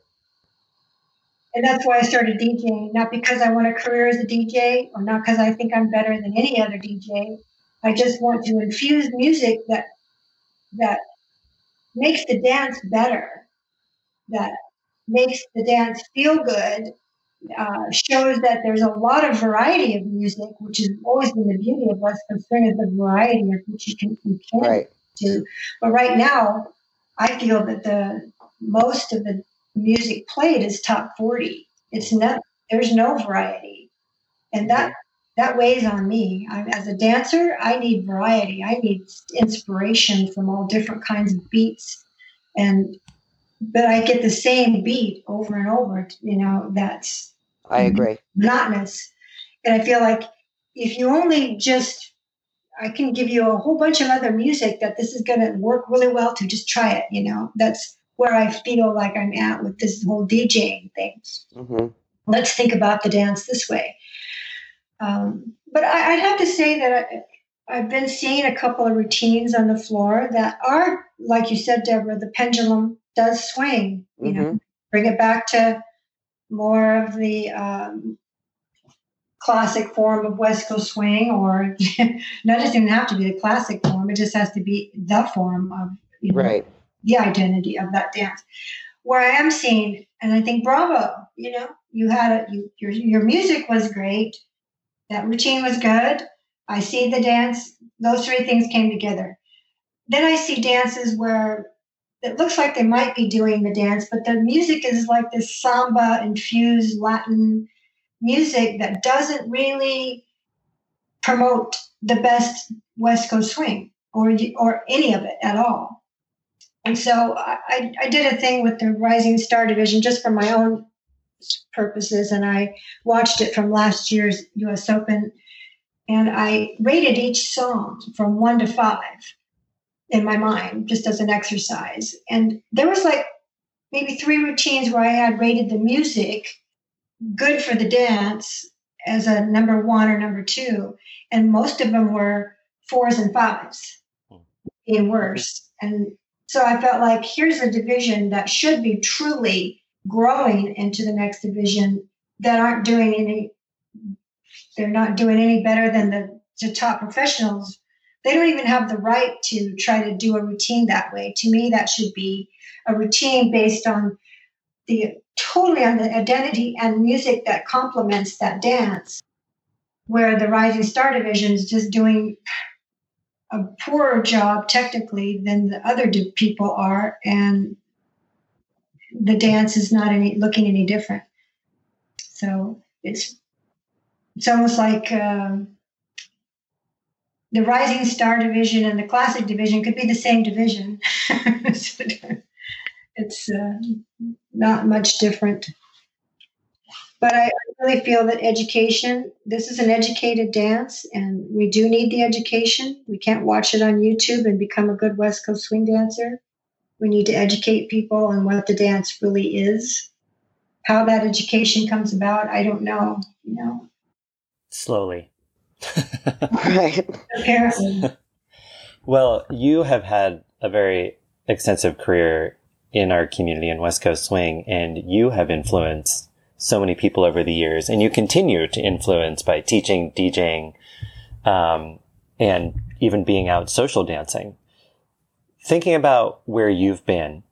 And that's why I started DJing, not because I want a career as a DJ or not because I think I'm better than any other DJ. I just want to infuse music that that makes the dance better, that makes the dance feel good, uh, shows that there's a lot of variety of music, which has always been the beauty of Coast Swing is the variety of which you can you can right. do. But right now, I feel that the most of the music played is top 40. It's not there's no variety. And that that weighs on me. I'm, as a dancer, I need variety. I need inspiration from all different kinds of beats. And but I get the same beat over and over, you know, that's I agree. Monotonous. And I feel like if you only just I can give you a whole bunch of other music that this is going to work really well to just try it, you know. That's where I feel like I'm at with this whole DJing thing. Mm-hmm. Let's think about the dance this way. Um, but I, would have to say that I, I've been seeing a couple of routines on the floor that are, like you said, Deborah, the pendulum does swing. You mm-hmm. know, bring it back to more of the um, classic form of West Coast swing, or *laughs* not just even have to be the classic form. It just has to be the form of you know, right the identity of that dance. Where I am seeing, and I think bravo, you know, you had it, you, your, your music was great. That routine was good. I see the dance. Those three things came together. Then I see dances where it looks like they might be doing the dance, but the music is like this samba infused Latin music that doesn't really promote the best West Coast swing or or any of it at all. And so I, I did a thing with the Rising Star Division just for my own purposes, and I watched it from last year's U.S. Open, and I rated each song from one to five in my mind, just as an exercise. And there was like maybe three routines where I had rated the music good for the dance as a number one or number two, and most of them were fours and fives, being worse. And so I felt like here's a division that should be truly growing into the next division that aren't doing any, they're not doing any better than the, the top professionals. They don't even have the right to try to do a routine that way. To me, that should be a routine based on the totally on the identity and music that complements that dance. Where the Rising Star division is just doing a poorer job technically than the other people are, and the dance is not any looking any different. So it's it's almost like um, the Rising Star division and the Classic division could be the same division. *laughs* it's uh, not much different. But I, really feel that education, this is an educated dance, and we do need the education. We can't watch it on YouTube and become a good West Coast swing dancer. We need to educate people on what the dance really is. How that education comes about, I don't know, you know. Slowly. *laughs* right. Apparently. well, you have had a very extensive career in our community in West Coast Swing, and you have influenced so many people over the years, and you continue to influence by teaching, DJing, um, and even being out social dancing. Thinking about where you've been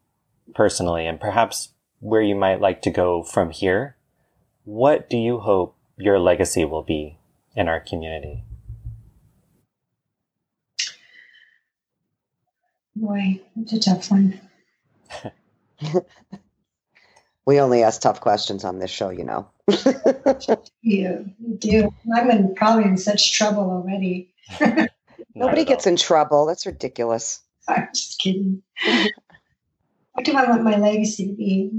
personally, and perhaps where you might like to go from here, what do you hope your legacy will be in our community? Boy, it's a tough one. *laughs* We only ask tough questions on this show, you know. *laughs* you, you do. I'm in, probably in such trouble already. *laughs* Nobody gets in trouble. That's ridiculous. I'm just kidding. what do I want my legacy to be?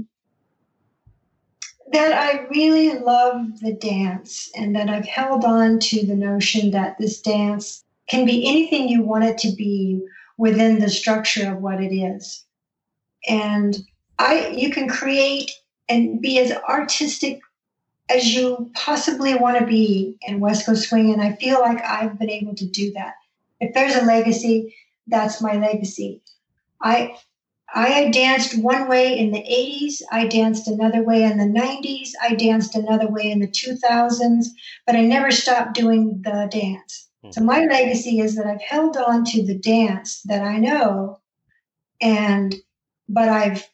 That I really love the dance and that I've held on to the notion that this dance can be anything you want it to be within the structure of what it is. And I you can create and be as artistic as you possibly want to be in West Coast Swing. And I feel like I've been able to do that. If there's a legacy, that's my legacy. I I danced one way in the 80s, I danced another way in the 90s, I danced another way in the 2000s, but I never stopped doing the dance. So hmm. my legacy is that I've held on to the dance that I know and but I've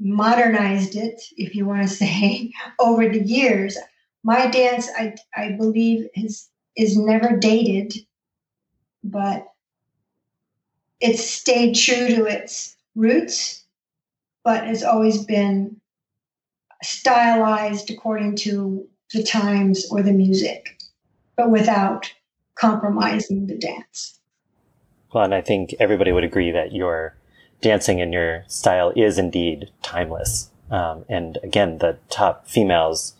modernized it, if you want to say, *laughs* over the years. My dance, I, I believe, is is never dated, but it's stayed true to its roots, but has always been stylized according to the times or the music, but without compromising the dance. Well, and I think everybody would agree that your dancing and your style is indeed timeless. Um, and again, the top females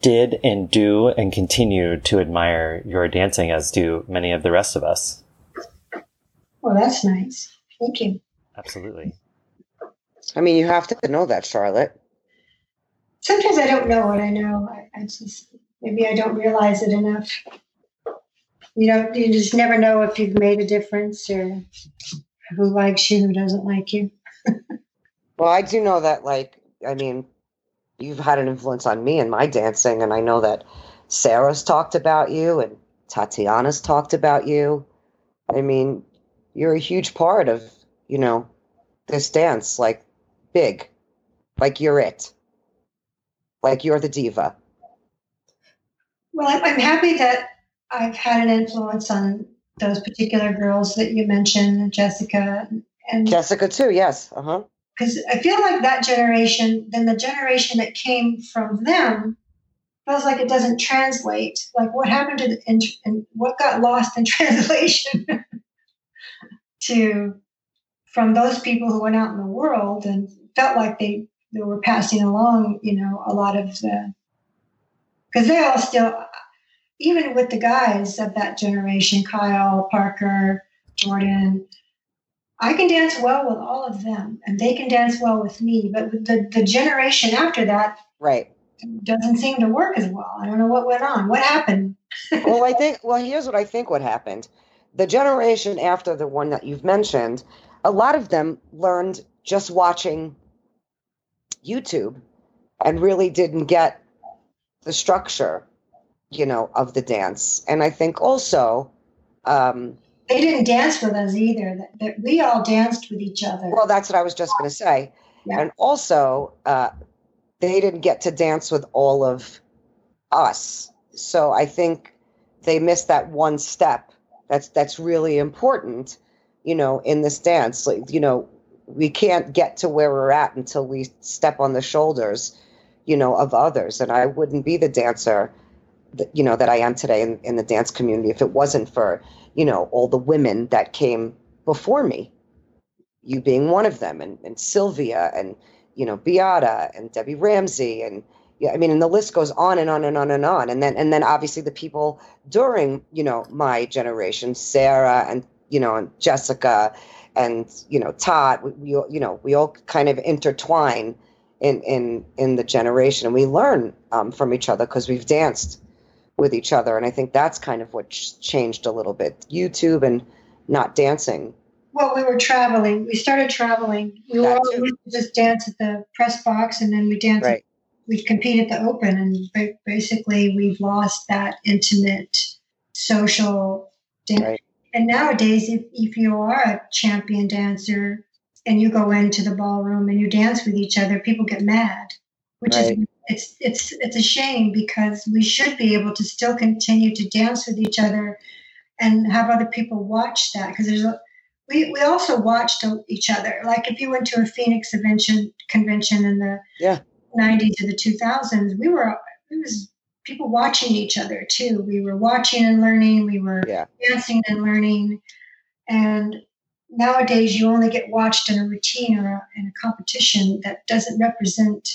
did and do and continue to admire your dancing, as do many of the rest of us. Well, that's nice. Thank you. Absolutely. I mean, you have to know that, Sharlot. Sometimes I don't know what I know. I, I just maybe I don't realize it enough. You know, you just never know if you've made a difference or who likes you, who doesn't like you. *laughs* well, I do know that, like, I mean, you've had an influence on me and my dancing, and I know that Sarah's talked about you and Tatiana's talked about you. I mean, you're a huge part of, you know, this dance, like big, like you're it, like you're the diva. Well, I'm happy that I've had an influence on those particular girls that you mentioned, Jessica and Jessica too. Yes. Uh huh. Because I feel like that generation, then the generation that came from them, feels like it doesn't translate. Like what happened to the, in, in what got lost in *laughs* translation to from those people who went out in the world and felt like they they were passing along, you know, a lot of the because they all still even with the guys of that generation, Kyle, Parker, Jordan, I can dance well with all of them and they can dance well with me. But the, the generation after that right doesn't seem to work as well. I don't know what went on. What happened? well, I *laughs* think well, here's what I think what happened. The generation after the one that you've mentioned, a lot of them learned just watching YouTube and really didn't get the structure you know, of the dance. And I think also, um, they didn't dance with us either. That, we all danced with each other. Well, that's what I was just going to say. Yeah. And also, uh, they didn't get to dance with all of us. So I think they missed that one step. That's that's really important, you know, in this dance. Like, you know, we can't get to where we're at until we step on the shoulders, you know, of others. And I wouldn't be the dancer that, you know that I am today in, in the dance community if it wasn't for you know all the women that came before me, you being one of them, and, and Sylvia and you know Beata and Debbie Ramsey and yeah, I mean, and the list goes on and on and on and on. And then and then obviously the people during you know my generation, Sarah and you know and Jessica and you know Todd, we, we you know we all kind of intertwine in in in the generation, and we learn um, from each other because we've danced with each other. And I think that's kind of what changed a little bit YouTube and not dancing. Well, we were traveling. We started traveling. We were all just dance at the press box and then we danced. Right. We compete at the open. And basically, we've lost that intimate social dance. Right. And nowadays, if, if you are a champion dancer and you go into the ballroom and you dance with each other, people get mad, which right. is it's it's it's a shame because we should be able to still continue to dance with each other and have other people watch that because there's a we, we also watched each other. Like if you went to a Phoenix convention convention in the yeah. 90s or the 2000s, we were it was people watching each other too. We were watching and learning. We were yeah. dancing and learning. And nowadays, you only get watched in a routine or a, in a competition that doesn't represent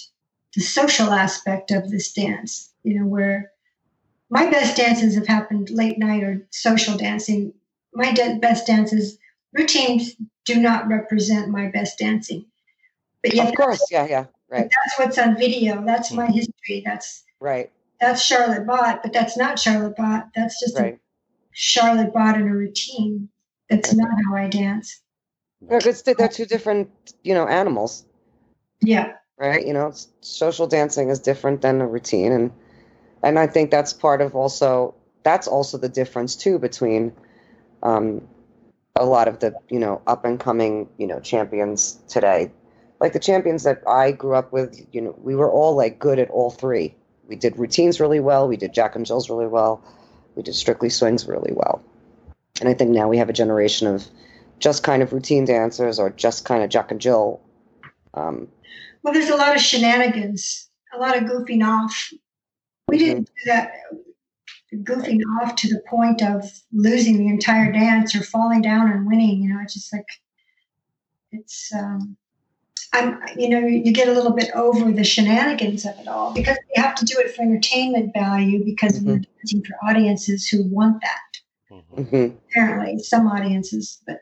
the social aspect of this dance. You know, where my best dances have happened late night or social dancing. My de- best dances routines do not represent my best dancing. But yet, of course, yeah, yeah, right. That's what's on video. That's my history. That's right. That's Sharlot Bott, but that's not Sharlot Bott. That's just right. Sharlot Bott in a routine. That's not how I dance. Yeah, it's, they're two different, you know, animals. Yeah. Right. You know, social dancing is different than a routine, and and I think that's part of also that's also the difference too between um, a lot of the you know up and coming you know champions today like the champions that i grew up with you know we were all like good at all three we did routines really well we did jack and jills really well we did strictly swings really well and i think now we have a generation of just kind of routine dancers or just kind of jack and jill um, well there's a lot of shenanigans a lot of goofing off we didn't mm-hmm. do that goofing off to the point of losing the entire dance or falling down and winning. You know, it's just like it's. Um, I'm, you know, you get a little bit over the shenanigans of it all because you have to do it for entertainment value because mm-hmm. we're dancing for audiences who want that. Mm-hmm. mm-hmm. Apparently, some audiences, but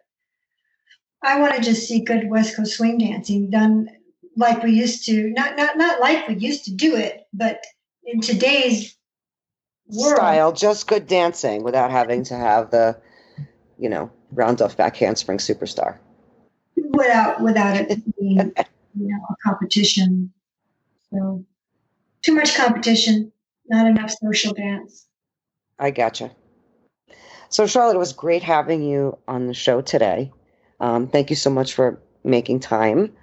I want to just see good West Coast swing dancing done like we used to. Not not not like we used to do it, but in today's world. style, just good dancing without having to have the, you know, round off back handspring superstar. Without without it being, you know, a competition. So too much competition, not enough social dance. I gotcha. So Sharlot, it was great having you on the show today. Um, thank you so much for making time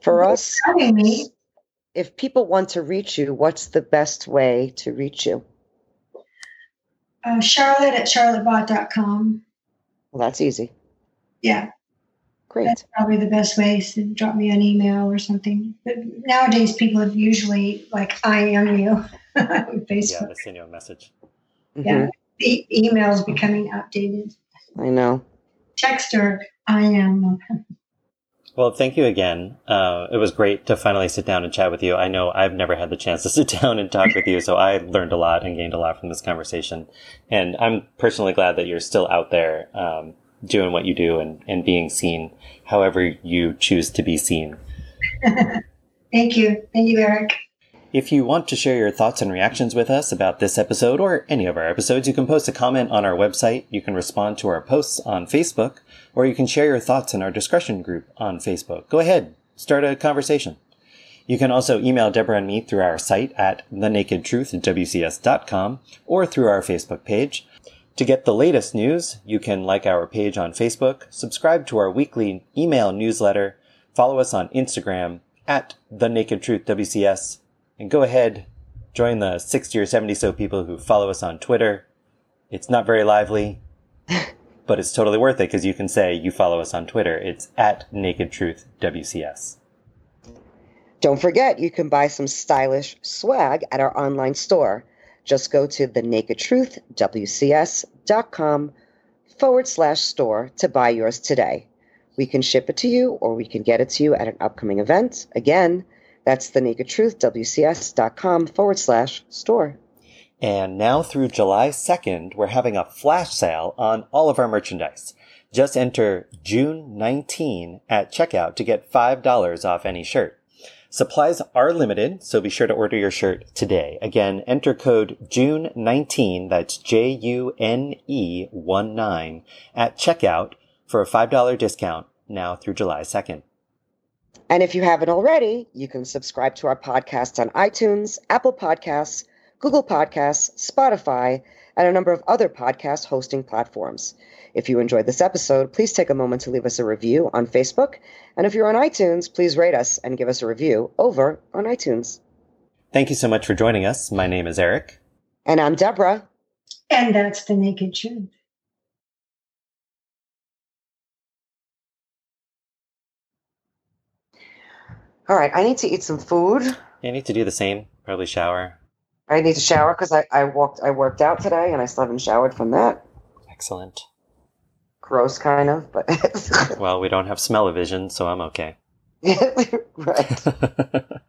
for Thanks us. having me. If people want to reach you, what's the best way to reach you? uh, Sharlot at sharlotbott.com. Well, that's easy. Yeah. Great. That's probably the best way to drop me an email or something. But nowadays, people have usually like I am you *laughs* on Facebook. Yeah, they send you a message. Yeah, mm-hmm. e- emails becoming outdated. I know. Text or I am. Well, thank you again. Uh, it was great to finally sit down and chat with you. I know I've never had the chance to *laughs* sit down and talk with you, so I learned a lot and gained a lot from this conversation. And I'm personally glad that you're still out there um, doing what you do and, and being seen however you choose to be seen. *laughs* thank you. Thank you, Eric. If you want to share your thoughts and reactions with us about this episode or any of our episodes, you can post a comment on our website. You can respond to our posts on Facebook, or you can share your thoughts in our discussion group on Facebook. Go ahead, start a conversation. You can also email Deborah and me through our site at thenakedtruthwcs.com or through our Facebook page. To get the latest news, you can like our page on Facebook, subscribe to our weekly email newsletter, follow us on Instagram at The Naked Truth WCS, and go ahead, join the 60 or 70 so people who follow us on Twitter. It's not very lively, *laughs* but it's totally worth it because you can say you follow us on Twitter. It's at Naked Truth WCS. Don't forget, you can buy some stylish swag at our online store. Just go to the nakedtruthwcs.com forward slash store to buy yours today. We can ship it to you or we can get it to you at an upcoming event. Again, that's the naked truth, WCS.com forward slash store. And now through July 2nd, we're having a flash sale on all of our merchandise. Just enter June 19 at checkout to get $5 off any shirt. Supplies are limited, so be sure to order your shirt today. Again, enter code JUNE19, that's J-U-N-E 1-9, at checkout for a $5 discount now through July 2nd. And if you haven't already, you can subscribe to our podcast on iTunes, Apple Podcasts, Google Podcasts, Spotify, and a number of other podcast hosting platforms. If you enjoyed this episode, please take a moment to leave us a review on Facebook. And if you're on iTunes, please rate us and give us a review over on iTunes. Thank you so much for joining us. My name is Eric. And I'm Deborah. And that's the naked truth. All right, I need to eat some food. Yeah, I need to do the same. Probably shower. I need to shower because I, I walked I worked out today and I still haven't showered from that. Excellent gross, kind of. But well, we don't have smell of vision so I'm okay. *laughs* right. *laughs*